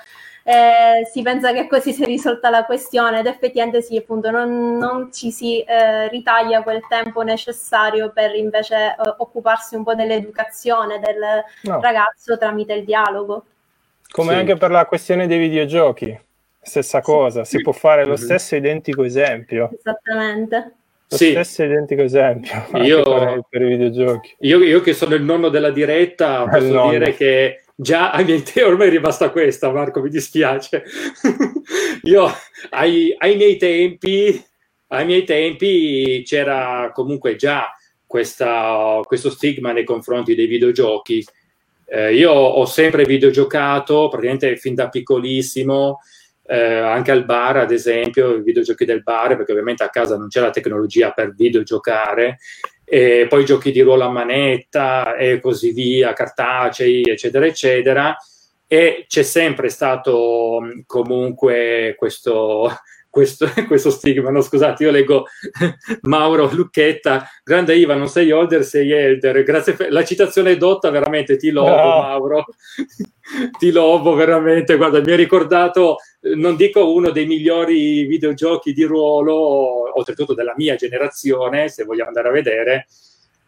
eh, si pensa che così si è risolta la questione ed effettivamente sì, appunto non, non ci si eh, ritaglia quel tempo necessario per invece eh, occuparsi un po' dell'educazione del no. ragazzo tramite il dialogo. Come sì. anche per la questione dei videogiochi stessa cosa, si può fare lo stesso identico esempio. Esattamente. Lo sì. stesso identico esempio [laughs] io, per, i videogiochi. Io, io, che sono il nonno della diretta, [laughs] posso nonno. dire che già ai miei tempi, [laughs] ormai è rimasta questa, Marco, mi dispiace. io ai, ai, miei tempi, ai miei tempi c'era comunque già questa, questo stigma nei confronti dei videogiochi. Eh, io ho sempre videogiocato, praticamente fin da piccolissimo, eh, anche al bar, ad esempio, i videogiochi del bar, perché ovviamente a casa non c'è la tecnologia per videogiocare, e poi giochi di ruolo a manetta e così via, cartacei, eccetera, eccetera. E c'è sempre stato comunque questo, questo, [laughs] questo stigma. No, scusate, io leggo [laughs] Mauro Lucchetta, grande Iva, non sei older, sei elder. Grazie per la citazione è dotta, veramente ti lovo, no. Mauro. [laughs] ti lovo veramente. Guarda, mi ha ricordato, non dico uno dei migliori videogiochi di ruolo, oltretutto della mia generazione, se vogliamo andare a vedere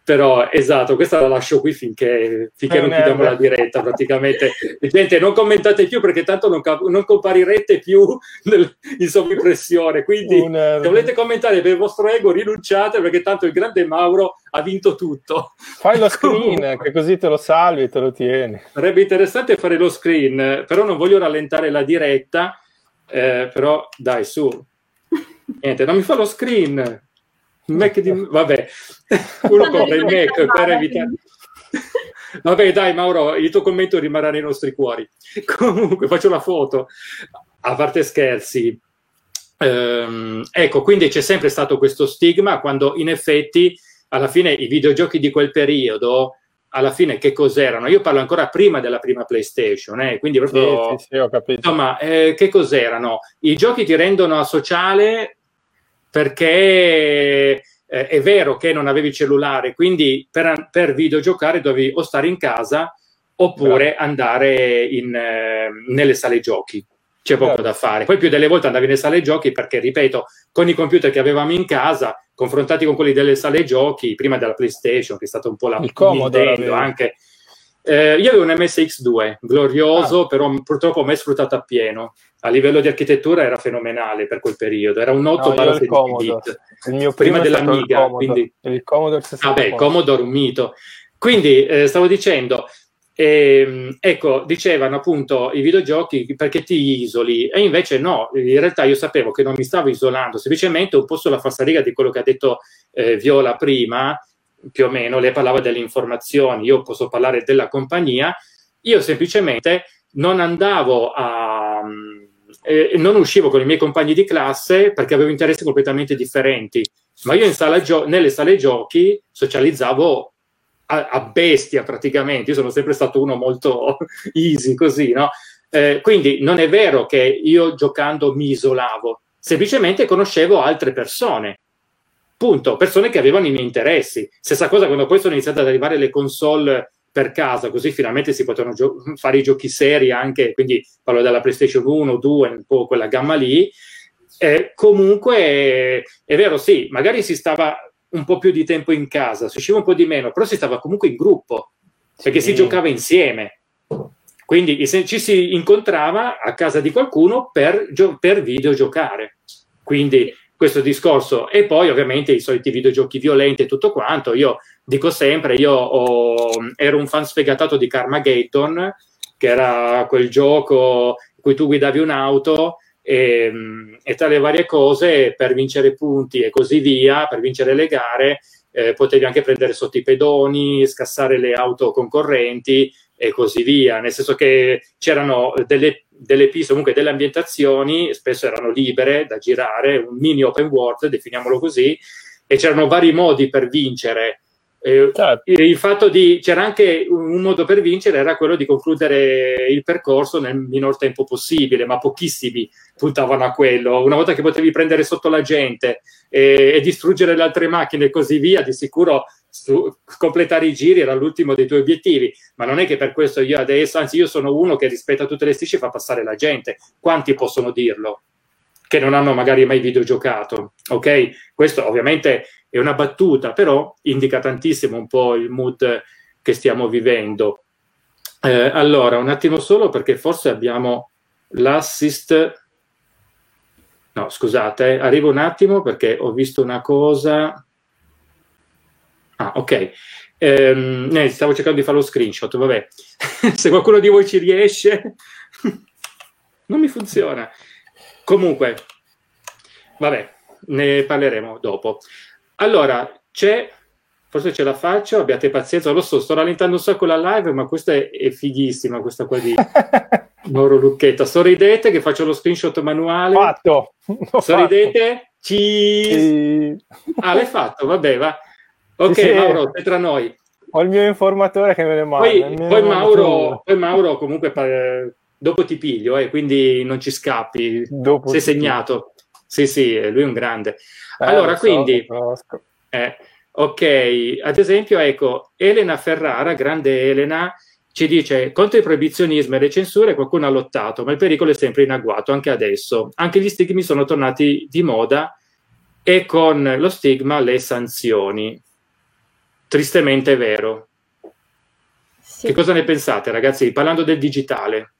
però esatto, questa la lascio qui finché, finché non chiudiamo la diretta praticamente. Gente, non commentate più perché tanto non, non comparirete più nel, in sovrimpressione, quindi se volete commentare per il vostro ego rinunciate perché tanto il grande Mauro ha vinto tutto. Fai lo [laughs] screen, che così te lo salvi e te lo tieni. Sarebbe interessante fare lo screen, però non voglio rallentare la diretta, eh, però dai su. Niente, non mi fa lo screen. Mac di... [laughs] Vabbè, [laughs] uno compra il Mac per evitare... [laughs] Vabbè, dai, Mauro, il tuo commento rimarrà nei nostri cuori. Comunque, faccio la foto. A parte scherzi, ehm, ecco, quindi c'è sempre stato questo stigma quando in effetti alla fine i videogiochi di quel periodo alla fine che cos'erano? Io parlo ancora prima della prima PlayStation, eh? quindi proprio sì, sì, sì, insomma, eh, che cos'erano? I giochi ti rendono asociale perché eh, è vero che non avevi cellulare, quindi per, per videogiocare dovevi o stare in casa oppure Bravo. andare in, eh, nelle sale giochi. C'è poco Bravo. da fare. Poi più delle volte andavi nelle sale giochi perché, ripeto, con i computer che avevamo in casa, confrontati con quelli delle sale giochi, prima della PlayStation, che è stata un po' la Il Nintendo anche, eh, io avevo un MSX2, glorioso, ah. però purtroppo mai sfruttato appieno. A livello di architettura era fenomenale per quel periodo. Era un 8 no, il, il mio prima dell'Amiga. Il quindi... il Commodore 64. Vabbè, Commodore un mito. Quindi eh, stavo dicendo, eh, ecco, dicevano appunto i videogiochi perché ti isoli, e invece no, in realtà io sapevo che non mi stavo isolando, semplicemente un po' sulla falsariga di quello che ha detto eh, Viola prima, più o meno, lei parlava delle informazioni, io posso parlare della compagnia, io semplicemente non andavo a... Eh, non uscivo con i miei compagni di classe perché avevo interessi completamente differenti, ma io sala gio- nelle sale giochi socializzavo a, a, bestia praticamente, io sono sempre stato uno molto [laughs] easy così, no? Eh, quindi non è vero che io giocando mi isolavo, semplicemente conoscevo altre persone Punto. Persone che avevano i miei interessi. Stessa cosa quando poi sono iniziate ad arrivare le console per casa, così finalmente si potevano gio- fare i giochi seri anche, quindi parlo della PlayStation 1, 2, un po' quella gamma lì. eh, comunque è vero, sì, magari si stava un po' più di tempo in casa, si usciva un po' di meno, però si stava comunque in gruppo, perché sì. si giocava insieme. Quindi ci si incontrava a casa di qualcuno per, per videogiocare. Quindi questo discorso e poi ovviamente i soliti videogiochi violenti e tutto quanto. Io dico sempre, io ho, ero un fan sfegatato di Carmageddon, che era quel gioco in cui tu guidavi un'auto e, e, tra le varie cose per vincere punti e così via, per vincere le gare, eh, potevi anche prendere sotto i pedoni, scassare le auto concorrenti e così via, nel senso che c'erano delle, delle piste, comunque delle ambientazioni, spesso erano libere da girare, un mini open world, definiamolo così, e c'erano vari modi per vincere eh, certo. Il fatto di c'era anche un modo per vincere era quello di concludere il percorso nel minor tempo possibile, ma pochissimi puntavano a quello. Una volta che potevi prendere sotto la gente e, e distruggere le altre macchine e così via, di sicuro su, completare i giri era l'ultimo dei tuoi obiettivi. Ma non è che per questo io adesso, anzi, io sono uno che rispetta tutte le strisce e fa passare la gente. Quanti possono dirlo? Che non hanno magari mai videogiocato, ok? Questo ovviamente è una battuta, però indica tantissimo un po' il mood che stiamo vivendo. Eh, allora, un attimo solo perché forse abbiamo l'assist. No, scusate, arrivo un attimo perché ho visto una cosa. Ah, ok. Ehm, eh, stavo cercando di fare lo screenshot, vabbè. [laughs] Se qualcuno di voi ci riesce, [laughs] non mi funziona. Comunque, vabbè, ne parleremo dopo. Allora, c'è, forse ce la faccio, abbiate pazienza, lo so, sto rallentando un sacco la live, ma questa è, è fighissima, questa qua di [laughs] Mauro Lucchetta. Sorridete che faccio lo screenshot manuale. Fatto. Sorridete? Ci... Ah, l'hai fatto, vabbè, va. Ok, sì, Mauro, sei tra noi. Ho il mio informatore che me ne manda. Poi, poi, Mauro, poi Mauro, comunque, dopo ti piglio, eh, quindi non ci scappi. Dopo sei segnato. Sì, sì, lui è un grande. Eh, allora, so, quindi, eh, ok, ad esempio, ecco, Elena Ferrara, grande Elena, ci dice contro il proibizionismo e le censure qualcuno ha lottato, ma il pericolo è sempre in agguato, anche adesso. Anche gli stigmi sono tornati di moda e con lo stigma le sanzioni. Tristemente è vero. Sì. Che cosa ne pensate, ragazzi? Parlando del digitale.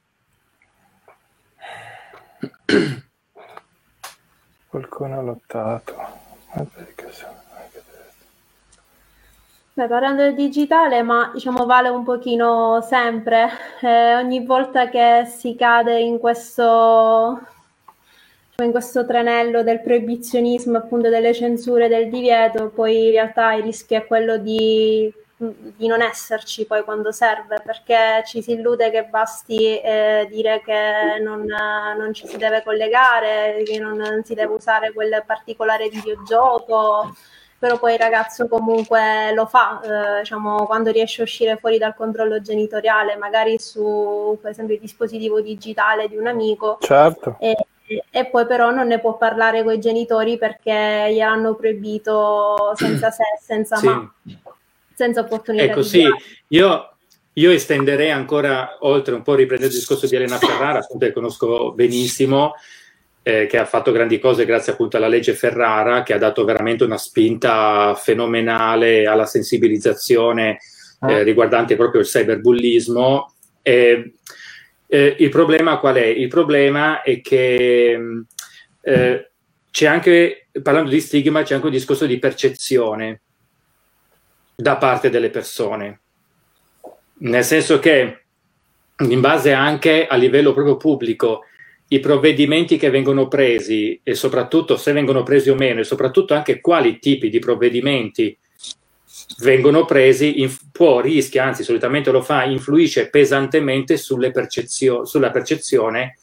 Qualcuno ha lottato. Beh, parlando del digitale, ma diciamo vale un pochino sempre, eh, ogni volta che si cade in questo, in questo tranello del proibizionismo, appunto delle censure, del divieto, poi in realtà il rischio è quello di di non esserci poi quando serve, perché ci si illude che basti eh, dire che non, non, ci si deve collegare, che non, non, si deve usare quel particolare videogioco, però poi il ragazzo comunque lo fa, eh, diciamo, quando riesce a uscire fuori dal controllo genitoriale, magari su per esempio il dispositivo digitale di un amico. Certo. E, e poi però non ne può parlare con i genitori perché gliel'hanno proibito senza [clears throat] se senza sì. ma senza opportunità. Ecco, sì, io, io, estenderei ancora oltre un po' riprendendo il discorso di Elena Ferrara, appunto che conosco benissimo, eh, che ha fatto grandi cose grazie appunto alla legge Ferrara, che ha dato veramente una spinta fenomenale alla sensibilizzazione eh, ah. riguardante proprio il cyberbullismo. Eh, il problema qual è? Il problema è che eh, c'è anche, parlando di stigma, c'è anche un discorso di percezione da parte delle persone. Nel senso che, in base anche a livello proprio pubblico, i provvedimenti che vengono presi e soprattutto se vengono presi o meno e soprattutto anche quali tipi di provvedimenti vengono presi in, può, rischia, anzi solitamente lo fa, influisce pesantemente percezio, sulla percezione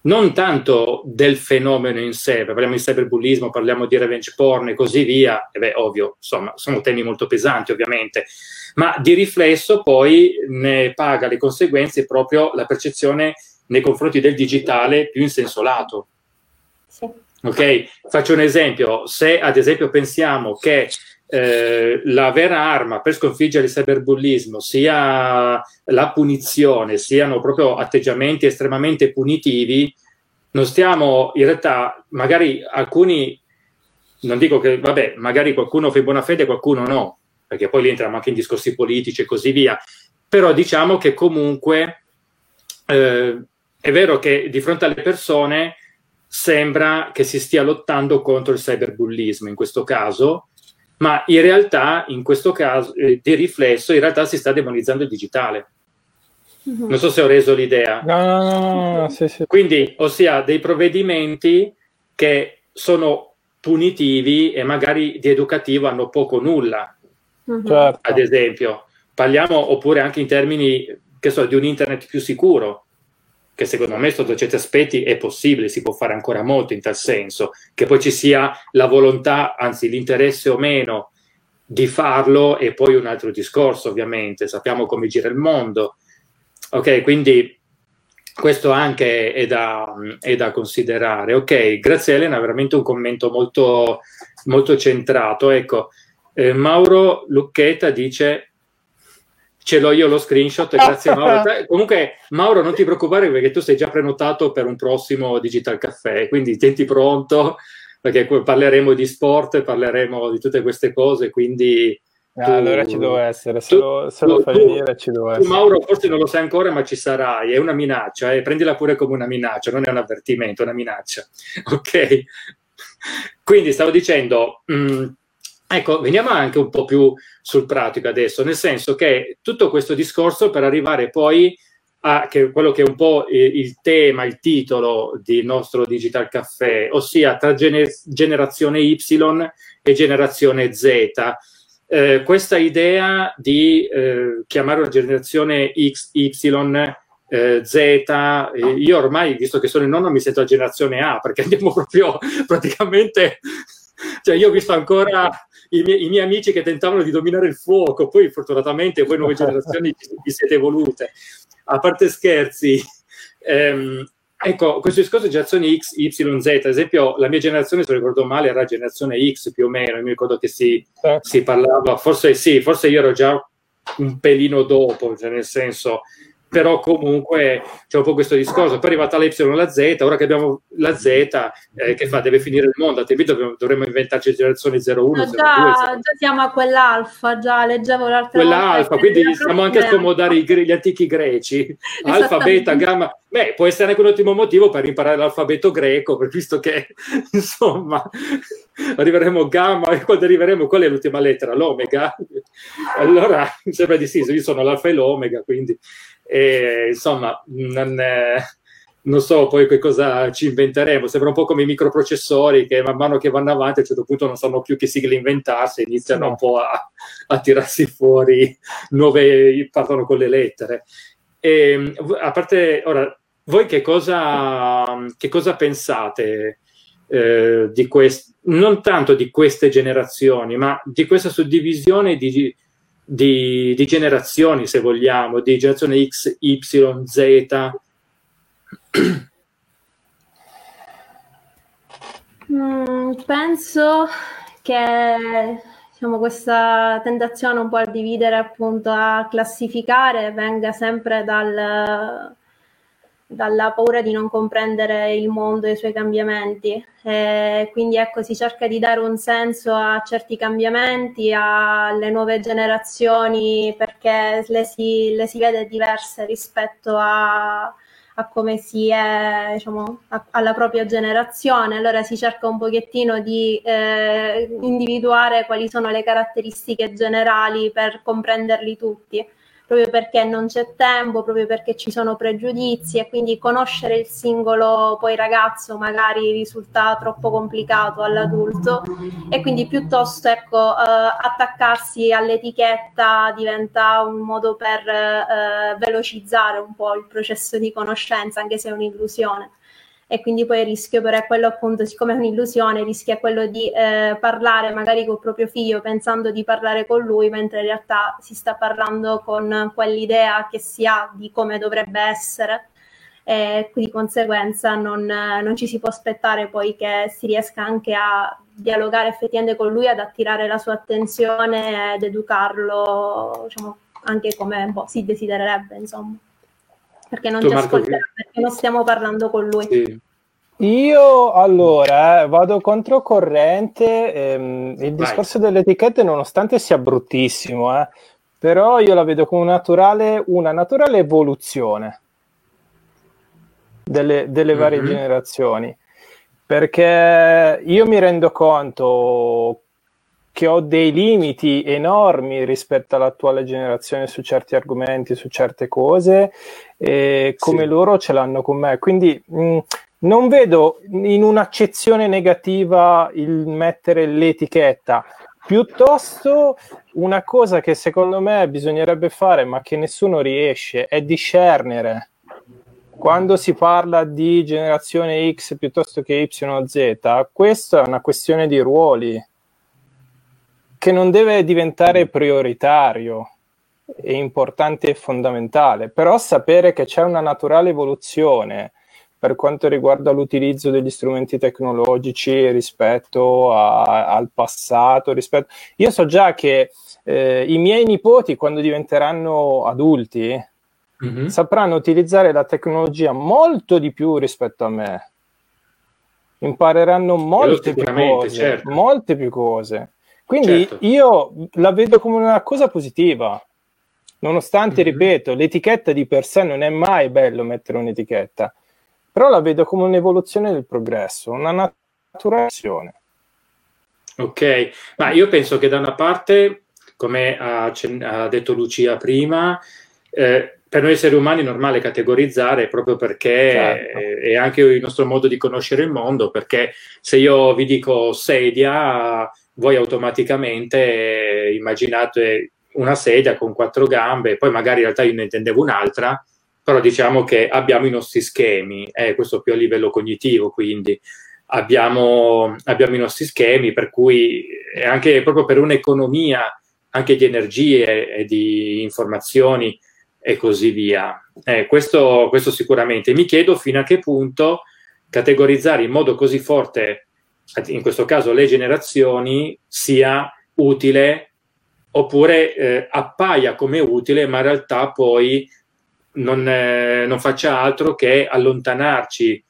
non tanto del fenomeno in sé, parliamo di cyberbullismo, parliamo di revenge porn e così via, e beh, ovvio, insomma, sono temi molto pesanti ovviamente, ma di riflesso poi ne paga le conseguenze proprio la percezione nei confronti del digitale più in senso lato. Sì. Ok, faccio un esempio, se ad esempio pensiamo che eh, la vera arma per sconfiggere il cyberbullismo sia la punizione, siano proprio atteggiamenti estremamente punitivi, non stiamo in realtà, magari alcuni, non dico che, vabbè, magari qualcuno fa buona fede, qualcuno no, perché poi lì entriamo anche in discorsi politici e così via, però diciamo che comunque eh, è vero che di fronte alle persone sembra che si stia lottando contro il cyberbullismo in questo caso, ma in realtà, in questo caso, eh, di riflesso, in realtà si sta demonizzando il digitale. Mm-hmm. Non so se ho reso l'idea. No, no, no, no sì, sì. Quindi, ossia, dei provvedimenti che sono punitivi e magari di educativo hanno poco o nulla. Mm-hmm. Certo. Ad esempio, parliamo oppure anche in termini che so, di un internet più sicuro che secondo me sotto certi aspetti è possibile, si può fare ancora molto in tal senso, che poi ci sia la volontà, anzi l'interesse o meno di farlo è poi un altro discorso ovviamente, sappiamo come gira il mondo. Ok, quindi questo anche è da, è da considerare. Ok, grazie Elena, veramente un commento molto, molto centrato. Ecco, eh, Mauro Lucchetta dice ce l'ho io lo screenshot, grazie Mauro. [laughs] Comunque, Mauro, non ti preoccupare perché tu sei già prenotato per un prossimo Digital Caffè, quindi tienti pronto perché parleremo di sport, parleremo di tutte queste cose, quindi... Ah, tu, allora ci devo essere, se, tu, lo, se tu, lo, fai venire ci devo essere. Mauro forse non lo sai ancora, ma ci sarai, è una minaccia, eh? prendila pure come una minaccia, non è un avvertimento, è una minaccia. [laughs] Ok? Quindi stavo dicendo... Mh, mm, Ecco, veniamo anche un po' più sul pratico adesso, nel senso che tutto questo discorso per arrivare poi a che quello che è un po' il tema, il titolo del nostro Digital Caffè, ossia tra gener- generazione Y e generazione Z. Eh, questa idea di eh, chiamare una generazione X, Y, eh, Z, io ormai, visto che sono il nonno, mi sento a generazione A, perché andiamo proprio praticamente cioè io ho visto ancora i miei, i miei, amici che tentavano di dominare il fuoco, poi fortunatamente voi nuove [laughs] generazioni vi siete evolute. A parte scherzi, ehm, ecco, questo discorso di generazioni X, Y, Z, ad esempio la mia generazione, se ricordo male, era generazione X più o meno, mi ricordo che si, certo. si parlava, forse sì, forse io ero già un pelino dopo, cioè nel senso però comunque c'è un po' questo discorso. Poi è arrivata la Y e la Z, ora che abbiamo la Z, eh, che fa? Deve finire il mondo, altrimenti dovremmo, dovremmo inventarci generazione 01. No, già, già siamo a quell'alfa, già leggevo l'altra Quell'alfa, quindi stiamo anche a scomodare i, gli antichi greci, [laughs] alfa, beta, gamma. Beh, può essere anche un ottimo motivo per imparare l'alfabeto greco, visto che, [laughs] insomma, arriveremo gamma e quando arriveremo, qual è l'ultima lettera? L'omega? [laughs] Allora, sembra di sì, io sono l'alfa e l'omega, quindi e insomma non, eh, non, so poi che cosa ci inventeremo sembra un po' come i microprocessori che man mano che vanno avanti a un certo punto non sanno più che sigle inventarsi iniziano no. un po' a, a, tirarsi fuori nuove partono con le lettere e, a parte ora voi che cosa, che cosa pensate eh, di quest- non tanto di queste generazioni ma di questa suddivisione di di, di generazioni, se vogliamo, di generazione X, Y, Z. Mm, penso che diciamo, questa tentazione un po' a dividere, appunto, a classificare, venga sempre dal, dalla paura di non comprendere il mondo e i suoi cambiamenti. E quindi ecco, si cerca di dare un senso a certi cambiamenti, alle nuove generazioni, perché le si, le si vede diverse rispetto a, a come si è, diciamo, a, alla propria generazione. Allora si cerca un pochettino di eh, individuare quali sono le caratteristiche generali per comprenderli tutti proprio perché non c'è tempo, proprio perché ci sono pregiudizi e quindi conoscere il singolo poi ragazzo magari risulta troppo complicato all'adulto e quindi piuttosto ecco eh, attaccarsi all'etichetta diventa un modo per eh, velocizzare un po' il processo di conoscenza anche se è un'illusione e quindi poi il rischio però è quello appunto, siccome è un'illusione, rischia quello di eh, parlare magari col proprio figlio pensando di parlare con lui, mentre in realtà si sta parlando con quell'idea che si ha di come dovrebbe essere. E di conseguenza non, non ci si può aspettare poi che si riesca anche a dialogare effettivamente con lui, ad attirare la sua attenzione ed educarlo diciamo, anche come po' si desidererebbe, insomma perché non tu, ci Marco, ascolterà, perché non stiamo parlando con lui. Sì. Io allora eh, vado controcorrente. Ehm, il Vai. discorso delle etichette, nonostante sia bruttissimo, eh, però io la vedo come naturale, una naturale evoluzione delle, delle varie mm-hmm. generazioni. Perché io mi rendo conto che ho dei limiti enormi rispetto all'attuale generazione su certi argomenti, su certe cose, e come sì. loro ce l'hanno con me. Quindi mh, non vedo in un'accezione negativa il mettere l'etichetta, piuttosto una cosa che secondo me bisognerebbe fare, ma che nessuno riesce, è discernere. Quando si parla di generazione X piuttosto che Y o Z, questa è una questione di ruoli che non deve diventare prioritario è importante e fondamentale, però sapere che c'è una naturale evoluzione per quanto riguarda l'utilizzo degli strumenti tecnologici rispetto a, al passato. Rispetto... Io so già che eh, i miei nipoti, quando diventeranno adulti, mm-hmm. sapranno utilizzare la tecnologia molto di più rispetto a me. Impareranno molte più cose, certo. molte più cose. Quindi certo. io la vedo come una cosa positiva. Nonostante, mm-hmm. ripeto, l'etichetta di per sé non è mai bello mettere un'etichetta, però la vedo come un'evoluzione del progresso, una naturazione. Ok, ma io penso che da una parte, come ha, ha detto Lucia prima, eh, per noi esseri umani è normale categorizzare proprio perché certo. è anche il nostro modo di conoscere il mondo, perché se io vi dico sedia, voi automaticamente immaginate una sedia con quattro gambe, poi magari in realtà io ne intendevo un'altra, però diciamo che abbiamo i nostri schemi, eh, questo più a livello cognitivo, quindi abbiamo, abbiamo i nostri schemi, per cui anche proprio per un'economia anche di energie e di informazioni e così via. Eh, questo, questo sicuramente. Mi chiedo fino a che punto categorizzare in modo così forte in questo caso le generazioni, sia utile oppure eh, appaia come utile, ma in realtà poi non, eh, non faccia altro che allontanarci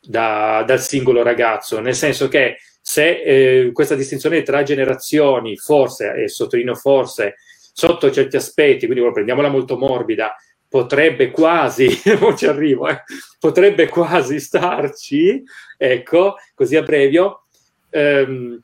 da, dal singolo ragazzo, nel senso che se eh, questa distinzione tra generazioni, forse, e sottolineo forse, sotto certi aspetti, quindi prendiamola molto morbida, potrebbe quasi, [laughs] non ci arrivo, eh, potrebbe quasi starci, ecco, così a brevio, ehm,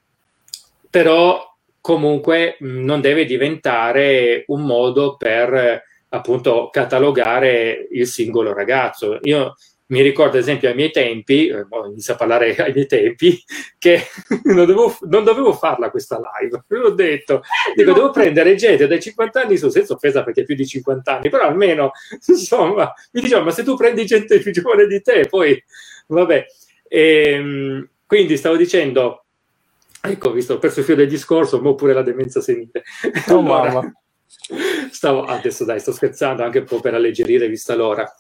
però comunque mh, non deve diventare un modo per appunto catalogare il singolo ragazzo. Io mi ricordo, ad esempio, ai miei tempi, eh, inizio a parlare [laughs] ai miei tempi, che [laughs] non dovevo, non dovevo farla questa live. [laughs] L'ho detto, dico, devo prendere gente dai 50 anni su, senza offesa perché più di 50 anni, però almeno, insomma, mi diceva, ma se tu prendi gente più giovane di te, poi, vabbè. E, ehm, quindi stavo dicendo, ecco, visto, ho perso il filo del discorso, ma pure la demenza senile. Oh, allora, mamma. Stavo, adesso dai, sto scherzando anche un po' per alleggerire vista l'ora.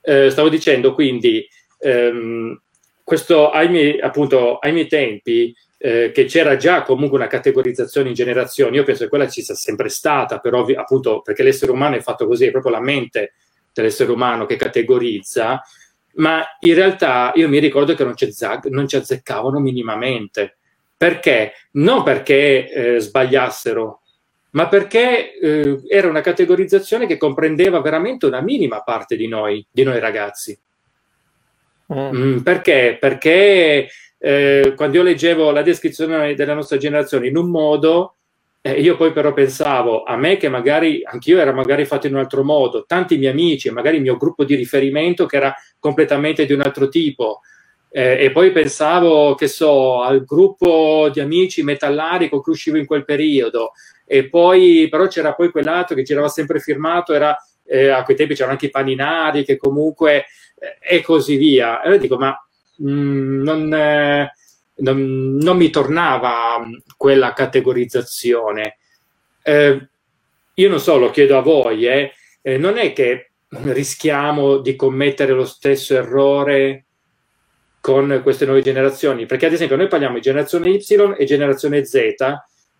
Eh, stavo dicendo quindi, ehm, questo ai miei, appunto, ai miei tempi, eh, che c'era già comunque una categorizzazione in generazioni, io penso che quella ci sia sempre stata, però appunto perché l'essere umano è fatto così, è proprio la mente dell'essere umano che categorizza, ma in realtà io mi ricordo che non ci, non ci azzeccavano minimamente. Perché? Non perché eh, sbagliassero, ma perché eh, era una categorizzazione che comprendeva veramente una minima parte di noi, di noi ragazzi. Mm. Mm, perché? Perché eh, quando io leggevo la descrizione della nostra generazione in un modo, eh, io poi però pensavo a me che magari anch'io era magari fatto in un altro modo, tanti miei amici, magari il mio gruppo di riferimento che era completamente di un altro tipo. Eh, e poi pensavo, che so, al gruppo di amici metallari con cui uscivo in quel periodo, e poi però c'era poi quell'altro che girava sempre firmato, era, eh, a quei tempi c'erano anche i paninari che comunque eh, e così via. E io dico, ma mh, mm, non, eh, non, non, mi tornava mm, quella categorizzazione. Eh, io non so, lo chiedo a voi, eh, eh, non è che rischiamo di commettere lo stesso errore con queste nuove generazioni, perché ad esempio noi parliamo di generazione Y e generazione Z,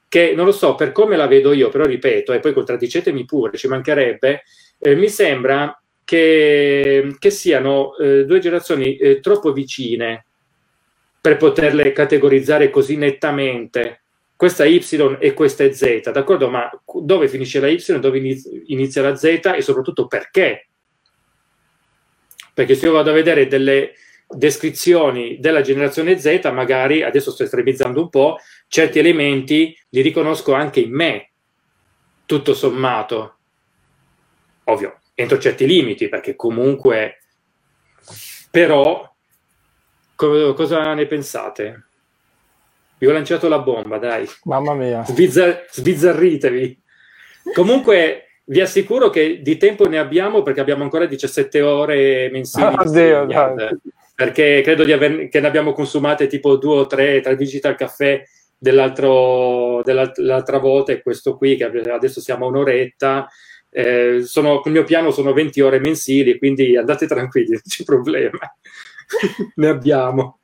che non lo so per come la vedo io, però ripeto, e poi contraddicetemi pure, ci mancherebbe, eh, mi sembra che, che siano eh, due generazioni eh, troppo vicine per poterle categorizzare così nettamente. Questa Y e questa è Z, d'accordo? Ma dove finisce la Y, dove inizia la Z e soprattutto perché? Perché se io vado a vedere delle descrizioni della generazione Z, magari, adesso sto estremizzando un po', certi elementi li riconosco anche in me, tutto sommato. Ovvio, entro certi limiti, perché comunque, però, co- cosa ne pensate? Vi ho lanciato la bomba, dai. Mamma mia. Sbizzar- sbizzarritevi. Comunque, vi assicuro che di tempo ne abbiamo perché abbiamo ancora 17 ore mensili. Oddio, perché credo di aver, che ne abbiamo consumate tipo due o tre tra Digital Caffè dell'altro, dell'altra volta e questo qui che adesso siamo a un'oretta. Eh, sono, il mio piano sono 20 ore mensili, quindi andate tranquilli, non c'è problema. [laughs] ne abbiamo.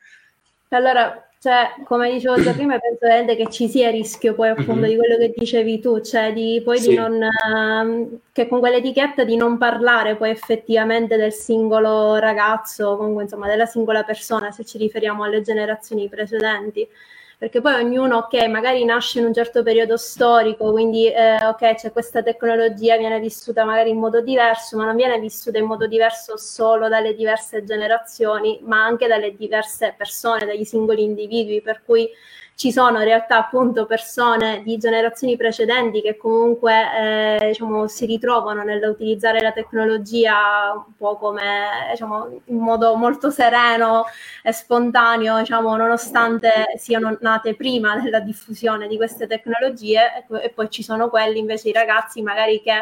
Allora, cioè, come dicevo già [clears throat] prima, penso veramente che ci sia rischio poi appunto mm-hmm. di quello che dicevi tu, cioè di poi sì. di non, uh, che con quell'etichetta di non parlare poi effettivamente del singolo ragazzo, comunque insomma della singola persona, se ci riferiamo alle generazioni precedenti perché poi ognuno, ok, magari nasce in un certo periodo storico, quindi eh, ok, c'è questa tecnologia, viene vissuta magari in modo diverso, ma non viene vissuta in modo diverso solo dalle diverse generazioni, ma anche dalle diverse persone, dagli singoli individui, per cui ci sono in realtà appunto persone di generazioni precedenti che comunque eh, diciamo, si ritrovano nell'utilizzare la tecnologia un po' come diciamo, in modo molto sereno e spontaneo, diciamo, nonostante siano nate prima della diffusione di queste tecnologie e, poi ci sono quelli invece i ragazzi magari che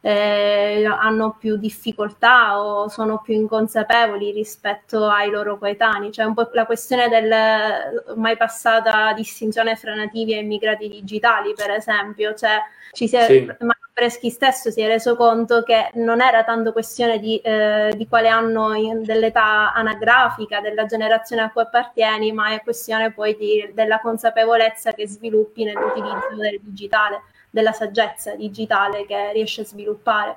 eh, hanno più difficoltà o sono più inconsapevoli rispetto ai loro coetanei. Cioè un po' la questione del mai passata distinzione fra nativi e immigrati digitali, per esempio, cioè ci si è, sì. Breschi stesso si è reso conto che non era tanto questione di, eh, di quale anno in, dell'età anagrafica della generazione a cui appartieni, ma è questione poi di, della consapevolezza che sviluppi nell'utilizzo del digitale della saggezza digitale che riesce a sviluppare.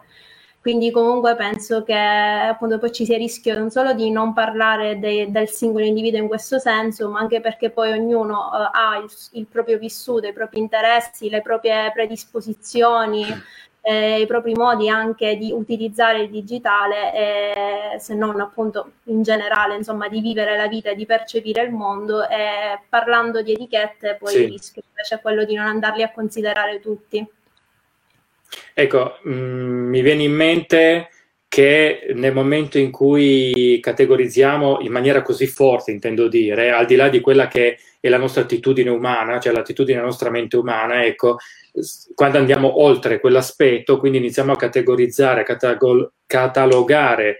Quindi comunque penso che appunto poi ci sia il rischio non solo di non parlare de- del singolo individuo in questo senso, ma anche perché poi ognuno uh, ha il, il, proprio vissuto, i propri interessi, le proprie predisposizioni, eh, i propri modi anche di utilizzare il digitale, e, se non appunto in generale, insomma, di vivere la vita e di percepire il mondo. E parlando di etichette, poi sì. il rischio invece è quello di non andarli a considerare tutti. Ecco, mh, mm, mi viene in mente che nel momento in cui categorizziamo in maniera così forte, intendo dire, al di là di quella che è la nostra attitudine umana, cioè l'attitudine della nostra mente umana, ecco, quando andiamo oltre quell'aspetto, quindi iniziamo a categorizzare, a catagol- catalogare,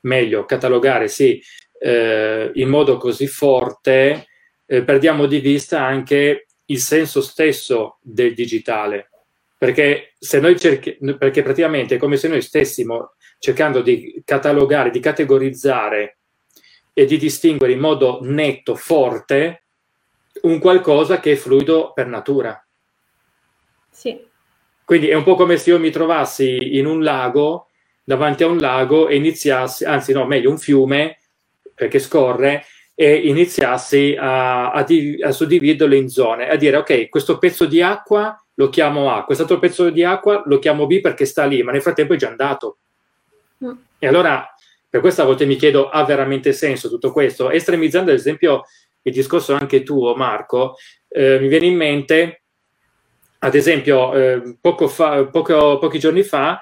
meglio, catalogare, sì, eh, in modo così forte, eh, perdiamo di vista anche il senso stesso del digitale. Perché, se noi cerchi- perché praticamente è come se noi stessimo cercando di catalogare, di categorizzare e di distinguere in modo netto, forte, un qualcosa che è fluido per natura. Sì. Quindi è un po' come se io mi trovassi in un lago, davanti a un lago e iniziassi, anzi no, meglio un fiume, perché scorre, e iniziassi a, a, a suddividerlo in zone, a dire ok, questo pezzo di acqua lo chiamo A, quest'altro pezzo di acqua lo chiamo B perché sta lì, ma nel frattempo è già andato. E allora, per questa volta mi chiedo, ha veramente senso tutto questo? Estremizzando ad esempio il discorso anche tuo, Marco, eh, mi viene in mente ad esempio, eh, poco fa, poco, pochi giorni fa,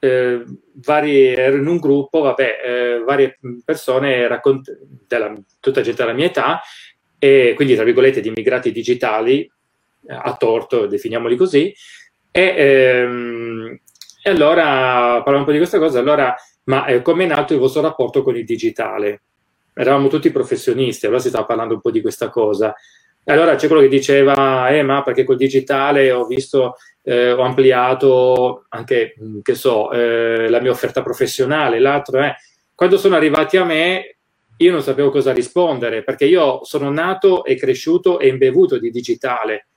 eh, vari, ero in un gruppo, vabbè, eh, varie persone, raccont- della, tutta gente della mia età, e quindi tra virgolette di immigrati digitali, eh, a torto, definiamoli così, e, ehm, e allora parlavamo un po' di questa cosa, allora, ma eh, come è nato il vostro rapporto con il digitale? Eravamo tutti professionisti, allora si stava parlando un po' di questa cosa. Allora c'è quello che diceva, eh, ma perché col digitale ho visto, eh, ho ampliato anche, mm, che so, eh, la mia offerta professionale, l'altro è, quando sono arrivati a me, io non sapevo cosa rispondere, perché io sono nato e cresciuto e imbevuto di digitale.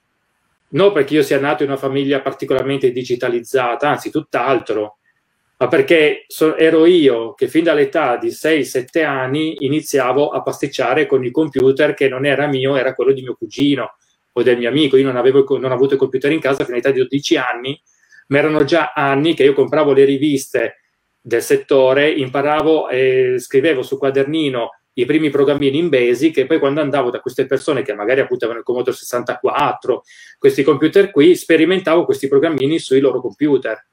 Non perché io sia nato in una famiglia particolarmente digitalizzata, anzi tutt'altro. ma perché so, ero io che fin dall'età di 6-7 anni iniziavo a pasticciare con il computer che non era mio, era quello di mio cugino o del mio amico. Io non avevo, non avuto il computer in casa fino all'età di 12 anni, ma erano già anni che io compravo le riviste del settore, imparavo e scrivevo sul quadernino i primi programmini in Basic e poi quando andavo da queste persone che magari appunto avevano il Commodore 64, questi computer qui, sperimentavo questi programmini sui loro computer.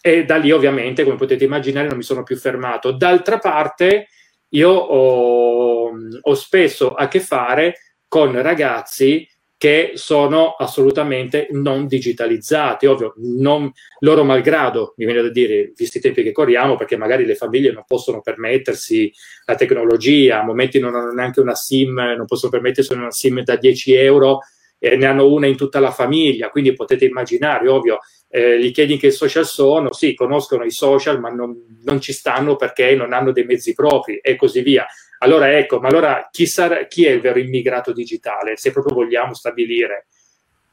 E da lì ovviamente, come potete immaginare, non mi sono più fermato. D'altra parte, io ho, ho spesso a che fare con ragazzi che sono assolutamente non digitalizzati, ovvio, non, loro malgrado, mi viene da dire, visti i tempi che corriamo, perché magari le famiglie non possono permettersi la tecnologia, a momenti non hanno neanche una SIM, non possono permettersi una SIM da 10 euro, e ne hanno una in tutta la famiglia, quindi potete immaginare, ovvio, eh, gli chiedi che social sono, sì, conoscono i social, ma non, non ci stanno perché non hanno dei mezzi propri e così via. Allora ecco, ma allora chi, sarà, chi è il vero immigrato digitale, se proprio vogliamo stabilire?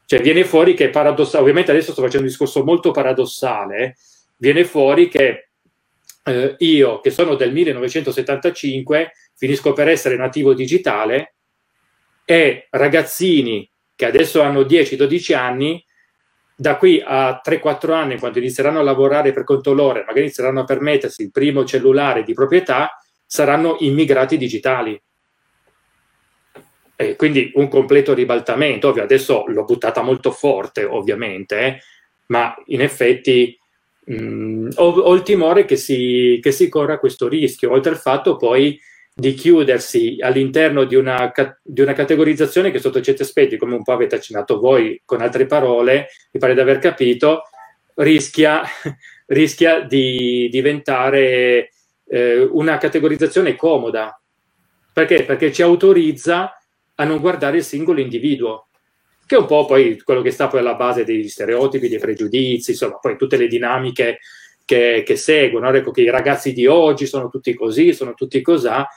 Cioè viene fuori che paradossale, ovviamente adesso sto facendo un discorso molto paradossale, viene fuori che eh, io che sono del 1975 finisco per essere nativo digitale e ragazzini che adesso hanno 10-12 anni, da qui a 3-4 anni, quando inizieranno a lavorare per conto loro, magari inizieranno a permettersi il primo cellulare di proprietà, saranno immigrati digitali. E quindi un completo ribaltamento. Ovvio, adesso l'ho buttata molto forte, ovviamente, eh, ma in effetti mh, mm, ho, ho, il timore che si, che si corra questo rischio, oltre al fatto poi di chiudersi all'interno di una, di una, categorizzazione che sotto certi aspetti, come un po' avete accennato voi con altre parole, mi pare di aver capito, rischia, [laughs] rischia di diventare eh, una categorizzazione comoda. Perché? Perché ci autorizza a non guardare il singolo individuo, che è un po' poi quello che sta poi alla base degli stereotipi, dei pregiudizi, insomma, poi tutte le dinamiche che, che seguono. Ecco che i ragazzi di oggi sono tutti così, sono tutti cosà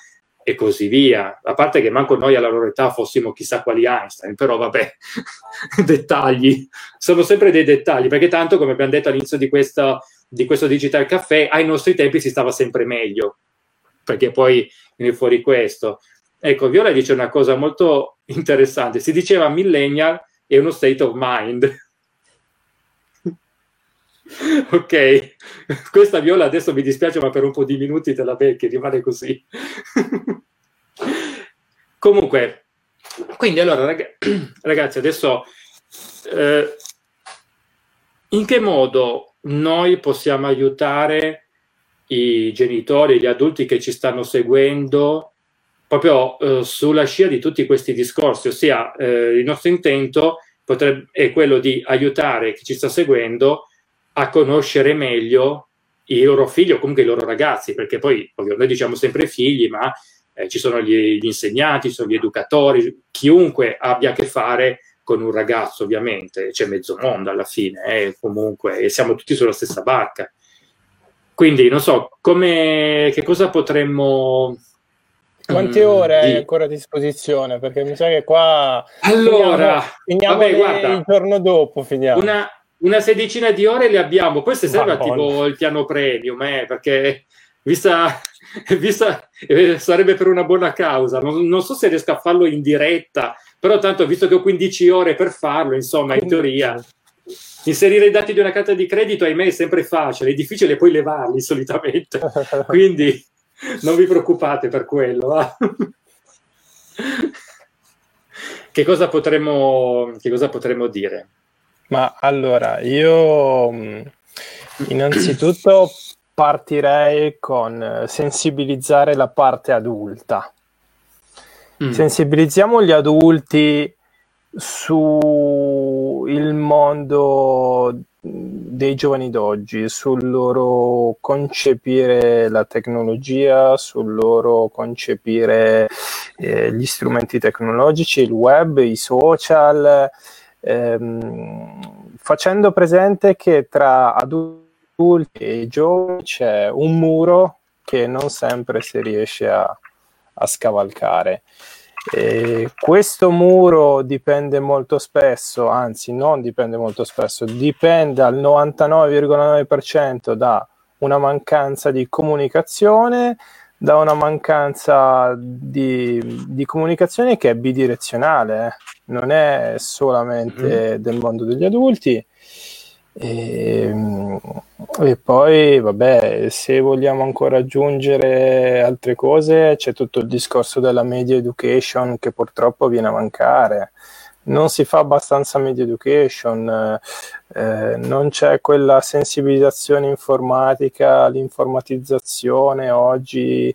e così via. A parte che manco noi alla loro età fossimo chissà quali Einstein, però vabbè, [laughs] dettagli, sono sempre dei dettagli, perché tanto, come abbiamo detto all'inizio di questa di questo Digital Caffè, ai nostri tempi si stava sempre meglio, perché poi viene fuori questo. Ecco, Viola dice una cosa molto interessante, si diceva millennial è uno state of mind. [laughs] ok, questa Viola adesso mi dispiace, ma per un po' di minuti te la becchi, rimane così. [laughs] Comunque, quindi allora rag- [clears throat] ragazzi, adesso eh, in che modo noi possiamo aiutare i genitori, gli adulti che ci stanno seguendo proprio eh, sulla scia di tutti questi discorsi, ossia eh, il nostro intento potrebbe, è quello di aiutare chi ci sta seguendo a conoscere meglio i loro figli o comunque i loro ragazzi, perché poi ovvio, noi diciamo sempre figli, ma eh, ci sono gli, gli, insegnanti, ci sono gli educatori, chiunque abbia a che fare con un ragazzo ovviamente, c'è mezzo mondo alla fine, eh, comunque, e siamo tutti sulla stessa barca. Quindi non so, come, che cosa potremmo... Quante mm, ore hai ancora a disposizione? Perché mi sa che qua... Allora, finiamo, finiamo vabbè, guarda, il giorno dopo, finiamo. Una, una sedicina di ore le abbiamo, se serve attivo il piano premium, eh, perché vista, vista eh, sarebbe per una buona causa. Non, non, so se riesco a farlo in diretta, però tanto visto che ho 15 ore per farlo, insomma, in teoria inserire i dati di una carta di credito, ahimè, è sempre facile, è difficile poi levarli solitamente. [laughs] Quindi non vi preoccupate per quello. Va? che, cosa potremmo, che cosa potremmo dire? Ma allora, io mm, innanzitutto partirei con sensibilizzare la parte adulta. Mm. Sensibilizziamo gli adulti sul mondo dei giovani d'oggi, sul loro concepire la tecnologia, sul loro concepire eh, gli strumenti tecnologici, il web, i social, ehm, facendo presente che tra adulti e giovani c'è un muro che non sempre si riesce a, a scavalcare. E questo muro dipende molto spesso, anzi non dipende molto spesso, dipende al 99,9% da una mancanza di comunicazione, da una mancanza di, di comunicazione che è bidirezionale, eh. non è solamente mm-hmm. del mondo degli adulti. E, ehm, e, poi, vabbè, se vogliamo ancora aggiungere altre cose, c'è tutto il discorso della media education che purtroppo viene a mancare non si fa abbastanza media education, eh, non c'è quella sensibilizzazione informatica, l'informatizzazione oggi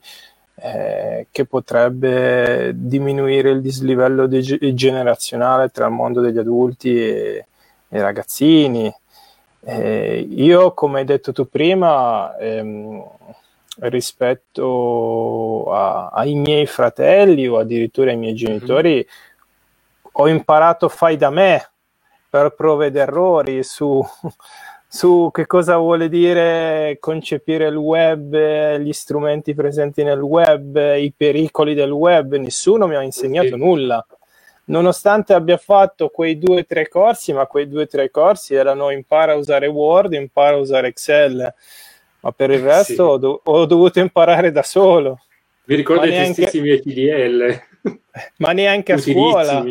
eh, che potrebbe diminuire il dislivello de- generazionale tra il mondo degli adulti e, i ragazzini. Eh, io, come hai detto tu prima, ehm, rispetto a, ai miei fratelli o addirittura ai miei mhm. genitori, mm-hmm ho imparato fai da me per prove ed errori su, [laughs] su che cosa vuole dire concepire il web, gli strumenti presenti nel web, i pericoli del web, nessuno mi ha insegnato nulla. Nonostante abbia fatto quei due o tre corsi, ma quei due o tre corsi erano impara a usare Word, impara a usare Excel, ma per il resto sì. ho, do- ho, dovuto imparare da solo. Vi ricordo i neanche... testissimi ETDL? [laughs] Ma neanche a scuola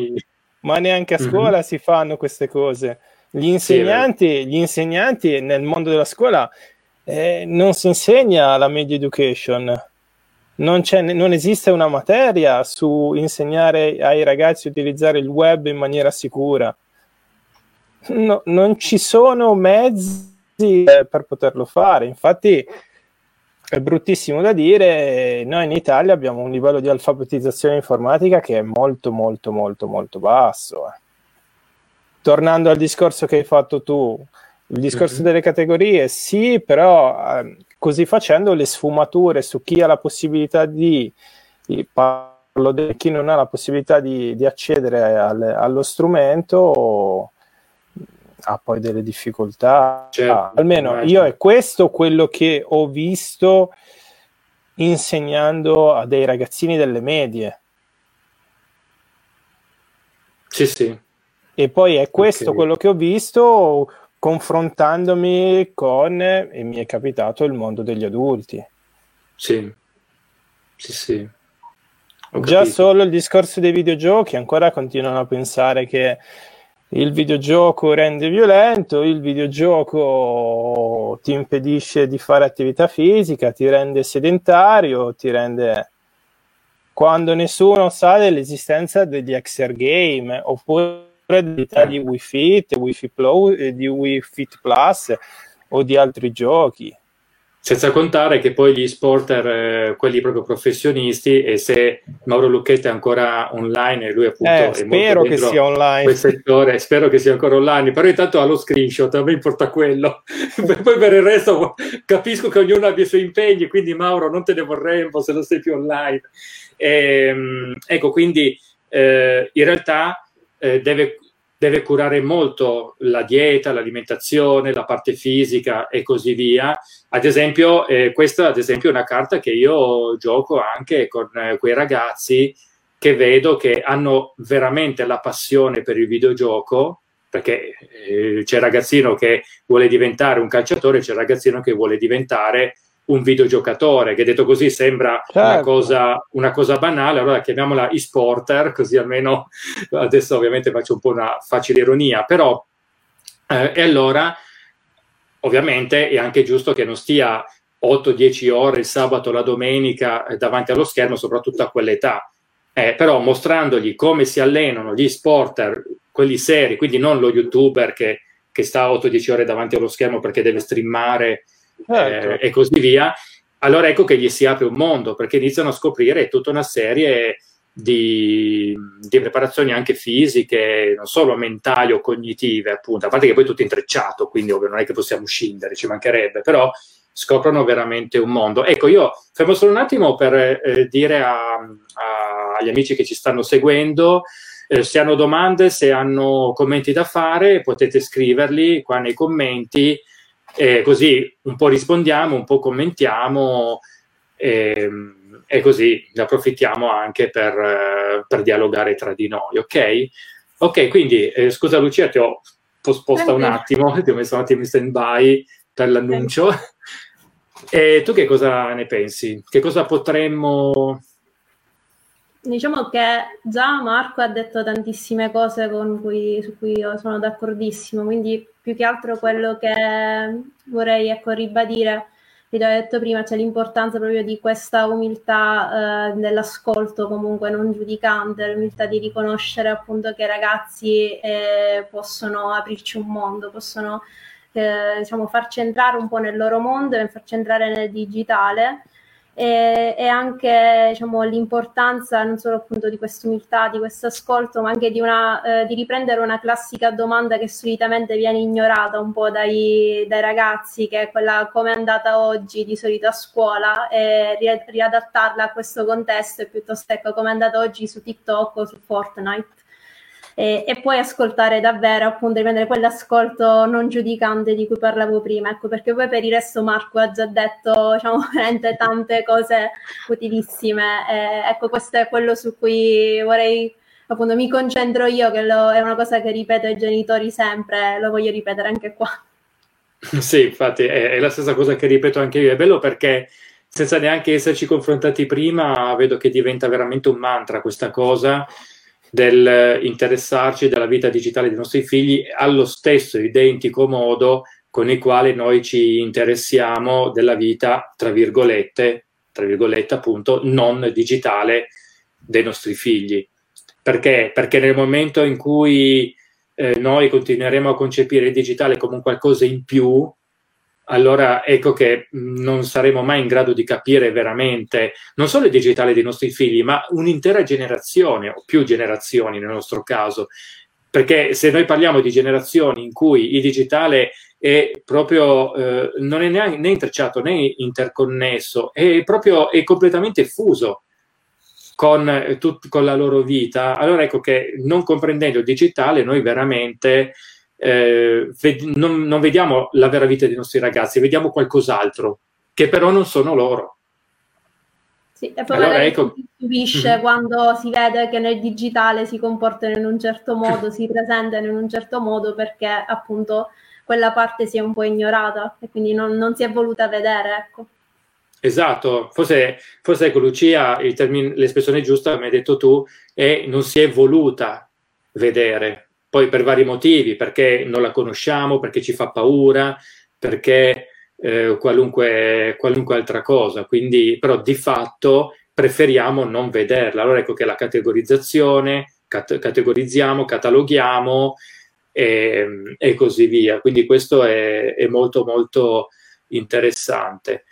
ma neanche a mhm. scuola mm-hmm. si fanno queste cose. Gli insegnanti, sì, gli insegnanti nel mondo della scuola eh, non si insegna la media education. Non, non, esiste una materia su insegnare ai ragazzi a utilizzare il web in maniera sicura. No, non ci sono mezzi eh, per poterlo fare. Infatti, è bruttissimo da dire, noi in Italia abbiamo un livello di alfabetizzazione informatica che è molto molto molto molto basso. Eh. Tornando al discorso che hai fatto tu, il discorso mm-hmm. delle categorie, sì, però eh, così facendo le sfumature su chi ha la possibilità di, parlo di chi non ha la possibilità di, di accedere al, allo strumento ha poi delle difficoltà. Certo, almeno immagino. io è questo quello che ho visto insegnando a dei ragazzini delle medie. Sì, sì. E poi è questo okay. quello che ho visto confrontandomi con, e mi è capitato, il mondo degli adulti. Sì, sì, sì. Ho Già capito. solo il discorso dei videogiochi, ancora continuano a pensare che il videogioco rende violento, il videogioco ti impedisce di fare attività fisica, ti rende sedentario, ti rende quando nessuno sa dell'esistenza degli Exer Game oppure di Wii Fit, Wii Fit, Plus, di Wii Fit Plus o di altri giochi. Senza contare che poi gli sporter, eh, quelli proprio professionisti, e se Mauro Lucchetti è ancora online e lui appunto eh, è spero che sia online. Settore, spero che sia ancora online, però intanto ha lo screenshot, a me importa quello. [laughs] poi per il resto capisco che ognuno abbia i suoi impegni, quindi Mauro non te ne vorremmo se non sei più online. E, ehm, ecco, quindi eh, in realtà eh, deve deve curare molto la dieta, l'alimentazione, la parte fisica e così via. Ad esempio, eh, questa ad esempio, è una carta che io gioco anche con eh, quei ragazzi che vedo che hanno veramente la passione per il videogioco, perché eh, c'è il ragazzino che vuole diventare un calciatore, c'è il ragazzino che vuole diventare un videogiocatore, che detto così sembra certo. una, cosa, una, cosa, banale, allora chiamiamola e-sporter, così almeno [laughs] adesso ovviamente faccio un po' una facile ironia, però eh, e allora ovviamente è anche giusto che non stia 8-10 ore il sabato la domenica eh, davanti allo schermo, soprattutto a quell'età. Eh, però mostrandogli come si allenano gli sporter, quelli seri, quindi non lo youtuber che, che sta 8-10 ore davanti allo schermo perché deve streamare certo. eh, e così via, allora ecco che gli si apre un mondo perché iniziano a scoprire tutta una serie di, di, preparazioni anche fisiche, non solo mentali o cognitive, appunto, a parte che poi è tutto intrecciato, quindi ovvio non è che possiamo scindere, ci mancherebbe, però scoprono veramente un mondo. Ecco, io fermo solo un attimo per eh, dire a, a, agli amici che ci stanno seguendo, eh, se hanno domande, se hanno commenti da fare, potete scriverli qua nei commenti e così un po' rispondiamo, un po' commentiamo e, ehm, e così ne approfittiamo anche per, per, dialogare tra di noi, ok? Ok, quindi eh, scusa Lucia, ti ho posposta un attimo, [laughs] ti ho messo un attimo in stand by per l'annuncio. E tu che cosa ne pensi? Che cosa potremmo... Diciamo che già Marco ha detto tantissime cose cui, su cui io sono d'accordissimo, quindi più che altro quello che vorrei ecco, ribadire vi ho detto prima, c'è l'importanza proprio di questa umiltà eh, nell'ascolto comunque non giudicante, l'umiltà di riconoscere appunto che i ragazzi eh, possono aprirci un mondo, possono eh, diciamo, farci entrare un po' nel loro mondo e farci entrare nel digitale e, e anche diciamo, l'importanza non solo appunto di questa umiltà, di questo ascolto, ma anche di, una, eh, di, riprendere una classica domanda che solitamente viene ignorata un po' dai, dai, ragazzi, che è quella come è andata oggi? di solito a scuola, e riadattarla a questo contesto e piuttosto ecco come è andata oggi su TikTok o su Fortnite e, e poi ascoltare davvero, appunto, riprendere quell'ascolto non giudicante di cui parlavo prima, ecco, perché poi per il resto Marco ha già detto, diciamo, [laughs] veramente tante cose utilissime, e, ecco, questo è quello su cui vorrei appunto mi concentro io, che lo, è una cosa che ripeto ai genitori sempre, lo voglio ripetere anche qua. Sì, infatti è, è, la stessa cosa che ripeto anche io. È bello perché senza neanche esserci confrontati prima, vedo che diventa veramente un mantra questa cosa del interessarci della vita digitale dei nostri figli allo stesso identico modo con il quale noi ci interessiamo della vita, tra virgolette, tra virgolette appunto, non digitale dei nostri figli. Perché? Perché nel momento in cui eh, noi continueremo a concepire il digitale come un qualcosa in più, allora ecco che non saremo mai in grado di capire veramente non solo il digitale dei nostri figli, ma un'intera generazione o più generazioni nel nostro caso. Perché se noi parliamo di generazioni in cui il digitale è proprio eh, non è né, né, intrecciato né interconnesso, è proprio è completamente fuso con, eh, tut, con la loro vita, allora ecco che non comprendendo il digitale noi veramente eh, ved- non, non, vediamo la vera vita dei nostri ragazzi, vediamo qualcos'altro, che però non sono loro. Sì, e poi allora, ecco... si stupisce mm-hmm. quando si vede che nel digitale si comportano in un certo modo, si presentano in un certo modo perché appunto quella parte si è un po' ignorata e quindi non, non si è voluta vedere, ecco. Esatto, forse, forse ecco Lucia, termine, l'espressione giusta, come hai detto tu, è non si è voluta vedere, poi per vari motivi, perché non la conosciamo, perché ci fa paura, perché eh, qualunque, qualunque, altra cosa. Quindi, però di fatto preferiamo non vederla. Allora ecco che la categorizzazione, cat- categorizziamo, cataloghiamo e, e, così via. Quindi questo è, è molto molto interessante.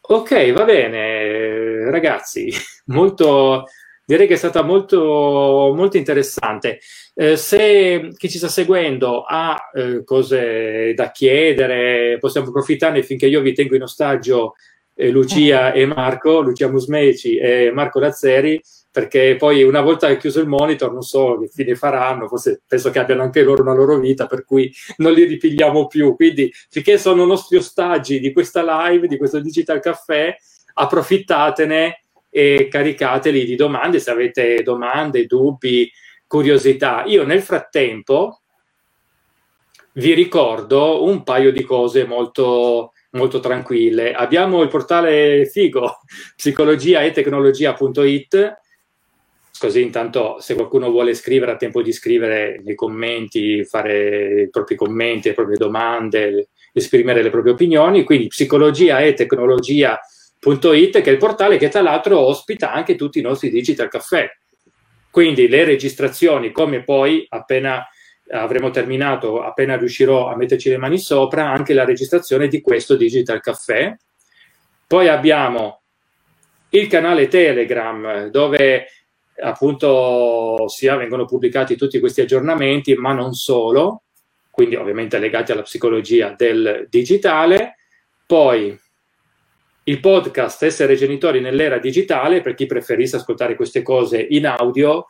Ok, va bene, ragazzi, [laughs] molto, direi che è stata molto, molto interessante. Eh, se chi ci sta seguendo ha eh, cose da chiedere, possiamo approfittarne finché io vi tengo in ostaggio eh, Lucia e Marco, Lucia Musmeci e Marco Lazzeri, perché poi una volta chiuso il monitor non so che fine faranno, forse penso che abbiano anche loro una loro vita, per cui non li ripigliamo più. Quindi finché sono nostri ostaggi di questa live, di questo Digital Caffè, approfittatene e caricateli di domande se avete domande, dubbi, curiosità. Io nel frattempo vi ricordo un paio di cose molto, molto tranquille. Abbiamo il portale figo [laughs] psicologia e tecnologia.it così intanto se qualcuno vuole scrivere ha tempo di scrivere nei commenti, fare i propri commenti, le proprie domande, esprimere le proprie opinioni, quindi psicologia e tecnologia.it It, che è il portale che tra l'altro ospita anche tutti i nostri digital caffè. Quindi le registrazioni, come poi appena avremo terminato, appena riuscirò a metterci le mani sopra, anche la registrazione di questo digital caffè. Poi abbiamo il canale Telegram dove appunto sia vengono pubblicati tutti questi aggiornamenti, ma non solo, quindi ovviamente legati alla psicologia del digitale. Poi il podcast Essere genitori nell'era digitale, per chi preferisse ascoltare queste cose in audio,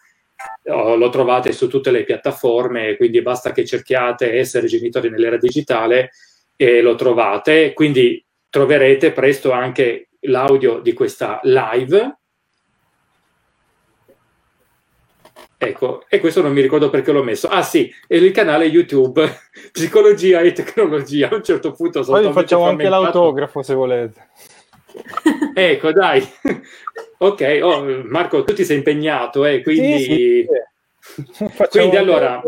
oh, lo trovate su tutte le piattaforme, quindi basta che cerchiate Essere genitori nell'era digitale e lo trovate. Quindi troverete presto anche l'audio di questa live. Ecco, e questo non mi ricordo perché l'ho messo. Ah sì, è il canale YouTube [laughs] Psicologia e Tecnologia. A un certo punto sono Poi facciamo anche l'autografo se volete. [laughs] ecco, dai. [laughs] ok, oh, Marco, tu ti sei impegnato, eh, quindi... Sì, sì, [laughs] quindi allora,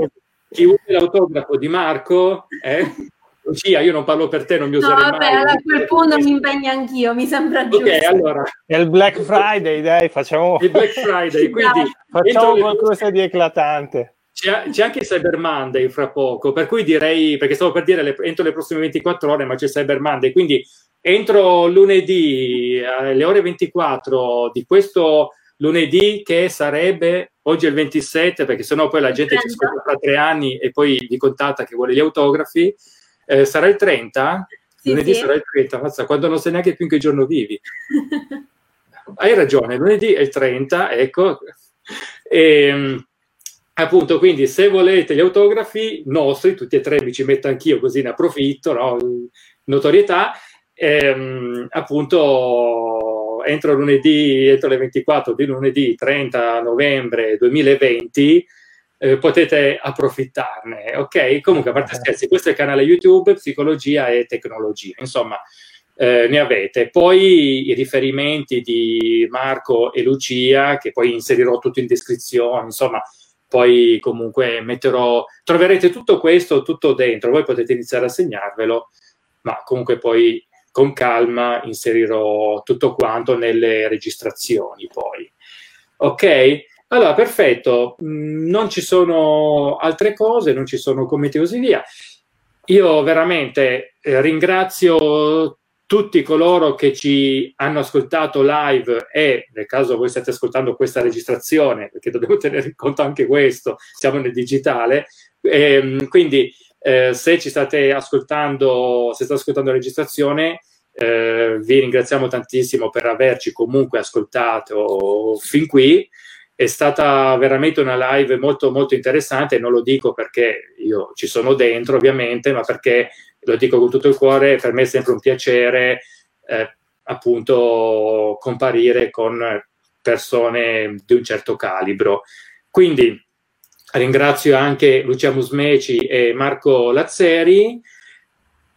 chi vuole l'autografo di Marco... Eh? Lucia, io non parlo per te, non mi userei no, vabbè, mai. a quel punto mi impegno anch'io, mi sembra giusto. Ok, allora. È il Black Friday, dai, facciamo... Il Black Friday, quindi... facciamo qualcosa le... di eclatante. C'è, c'è, anche Cyber Monday fra poco, per cui direi, perché stavo per dire le, entro le prossime 24 ore, ma c'è Cyber Monday, quindi entro lunedì alle ore 24 di questo lunedì che sarebbe oggi è il 27 perché sennò poi la gente 30. ci scopre tra tre anni e poi vi contatta che vuole gli autografi eh, sarà il 30? Sì, lunedì sì. sarà il 30, mazza, quando non sai neanche più in che giorno vivi. [laughs] Hai ragione, lunedì è il 30, ecco. E, ehm, appunto, quindi se volete gli autografi nostri, tutti e tre mi ci metto anch'io così ne approfitto, no? notorietà, ehm, appunto entro lunedì, entro le 24 di lunedì 30 novembre 2020 eh, potete approfittarne, ok? Comunque, a parte scherzi, questo è il canale YouTube Psicologia e Tecnologia, insomma, eh, ne avete. Poi i riferimenti di Marco e Lucia, che poi inserirò tutto in descrizione, insomma, poi comunque metterò, troverete tutto questo tutto dentro, voi potete iniziare a segnarvelo, ma comunque poi con calma inserirò tutto quanto nelle registrazioni poi. Ok? Allora, perfetto, mm, non ci sono altre cose, non ci sono commenti così via. Io veramente eh, ringrazio tutti coloro che ci hanno ascoltato live e nel caso voi stiate ascoltando questa registrazione, perché dobbiamo [laughs] tenere in conto anche questo, siamo nel digitale, e, ehm, quindi eh, se ci state ascoltando, se state ascoltando la registrazione, eh, vi ringraziamo tantissimo per averci comunque ascoltato fin qui. È stata veramente una live molto molto interessante non lo dico perché io ci sono dentro ovviamente ma perché lo dico con tutto il cuore per me è sempre un piacere eh, appunto comparire con persone di un certo calibro quindi ringrazio anche Lucia Musmeci e Marco Lazzeri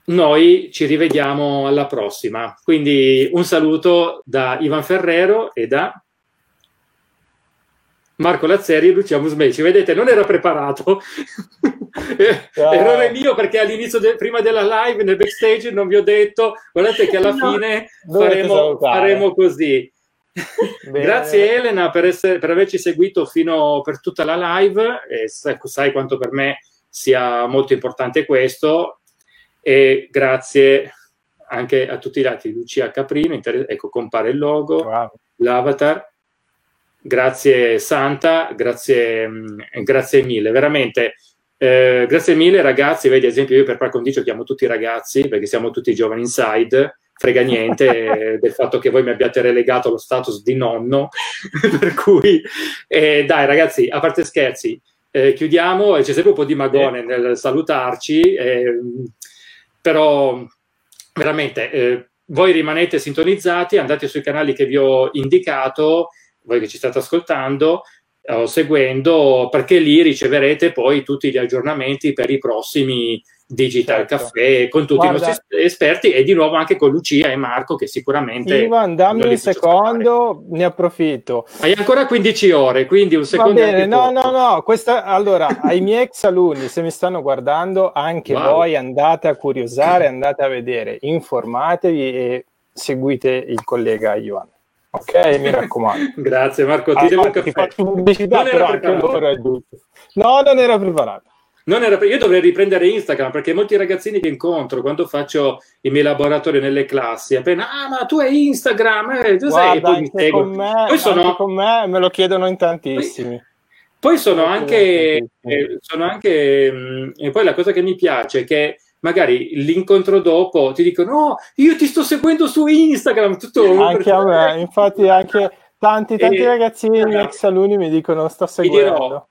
noi ci rivediamo alla prossima quindi un saluto da Ivan Ferrero e da Marco Lazzeri e Lucia Musmeci. Vedete, non era preparato. [laughs] Ah. Errore mio perché all'inizio, de- prima della live, nel backstage, non vi ho detto, guardate che alla [laughs] no. fine faremo, faremo, così. Grazie Elena per, essere, per, averci seguito fino per tutta la live e sai, quanto per me sia molto importante questo e grazie anche a tutti gli altri Lucia Caprino, inter- ecco compare il logo, wow. l'avatar Grazie Santa, grazie, mm, grazie mille, veramente. Eh, grazie mille ragazzi, vedi ad esempio io per par condicio chiamo tutti i ragazzi perché siamo tutti giovani inside, frega niente [laughs] del fatto che voi mi abbiate relegato lo status di nonno, [laughs] per cui eh, dai ragazzi, a parte scherzi, eh, chiudiamo, c'è sempre un po' di magone nel salutarci, eh, però veramente eh, voi rimanete sintonizzati, andate sui canali che vi ho indicato voi che ci state ascoltando o seguendo, perché lì riceverete poi tutti gli aggiornamenti per i prossimi Digital certo. Caffè con tutti Guarda, i nostri esperti. E di nuovo anche con Lucia e Marco che sicuramente Ivan dammi un secondo ne approfitto. Hai ancora 15 ore quindi un secondo Va bene, no no no questa, allora ai miei ex alunni se mi stanno guardando anche wow. voi andate a curiosare andate a vedere informatevi e seguite il collega Ivan Ok, mi raccomando. [laughs] Grazie Marco, ti ah, devo ti faccio pubblicità, non però anche loro è giusto. No, non era preparato. Non era, io dovrei riprendere Instagram perché molti ragazzini che incontro quando faccio i miei laboratori nelle classi, appena ah, ma tu hai Instagram, eh, tu Guarda, sei, poi mi seguo. Con me, poi sono, con me me lo chiedono in tantissimi. Poi, poi sono, anche, eh, sono anche, mh, mm, e poi la cosa che mi piace è che magari l'incontro dopo ti dicono no, io ti sto seguendo su Instagram. Tutto anche a me, [laughs] infatti anche tanti, tanti e, ragazzini, eh, [laughs] ex alunni mi dicono sto seguendo. Vi dirò,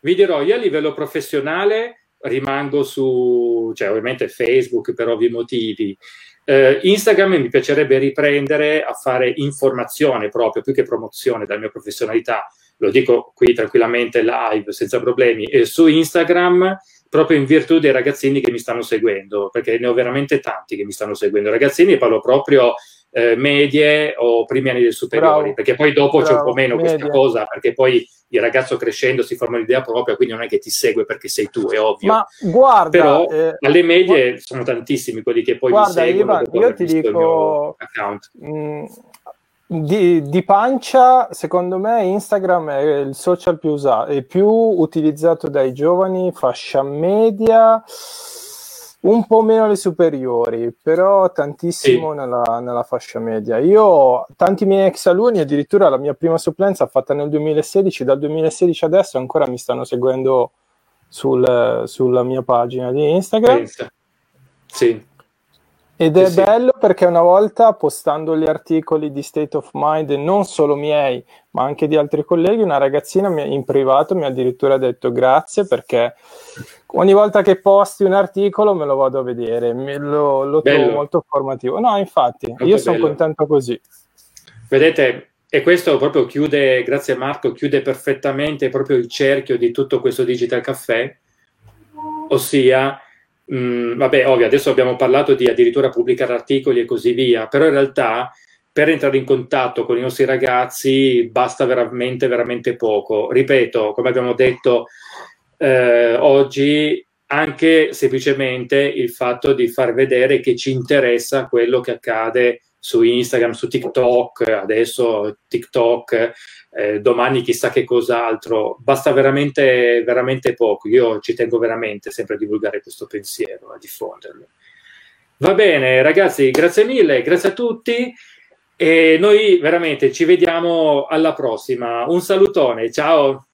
vi dirò, io a livello professionale rimango su, cioè ovviamente Facebook per ovvi motivi. Uh, Instagram mi piacerebbe riprendere a fare informazione proprio più che promozione della mia professionalità lo dico qui tranquillamente live, senza problemi, e su Instagram proprio in virtù dei ragazzini che mi stanno seguendo, perché ne ho veramente tanti che mi stanno seguendo. Ragazzini parlo proprio eh, medie o primi anni del superiori, Bravo. perché poi dopo Bravo. c'è un po' meno Media. questa cosa, perché poi il ragazzo crescendo si forma l'idea propria, quindi non è che ti segue perché sei tu, è ovvio. Ma guarda, però eh, alle medie guarda, sono tantissimi quelli che poi guarda, mi seguono. Ivan, io ti dico, mh, di, di, pancia, secondo me Instagram è il social più usato, è più utilizzato dai giovani, fascia media un po' meno le superiori, però tantissimo sì. nella, nella, fascia media. Io, tanti miei ex alunni, addirittura la mia prima supplenza fatta nel 2016, dal 2016 adesso ancora mi stanno seguendo sul, sulla mia pagina di Instagram. Sì. Ed è sì, bello perché una volta postando gli articoli di State of Mind, non solo miei, ma anche di altri colleghi, una ragazzina in privato mi ha addirittura detto grazie perché ogni volta che posti un articolo me lo vado a vedere, me lo, lo trovo molto formativo. No, infatti, molto io sono contento così. Vedete, e questo proprio chiude, grazie Marco, chiude perfettamente proprio il cerchio di tutto questo Digital Caffè, ossia Mm, vabbè, ovvio, adesso abbiamo parlato di addirittura pubblicare articoli e così via, però in realtà per entrare in contatto con i nostri ragazzi basta veramente, veramente poco. Ripeto, come abbiamo detto eh, oggi, anche semplicemente il fatto di far vedere che ci interessa quello che accade su Instagram, su TikTok, adesso TikTok, eh, domani chissà che cos'altro, basta veramente, veramente poco. Io ci tengo veramente sempre a divulgare questo pensiero, a diffonderlo. Va bene, ragazzi, grazie mille, grazie a tutti e noi veramente ci vediamo alla prossima. Un salutone, ciao.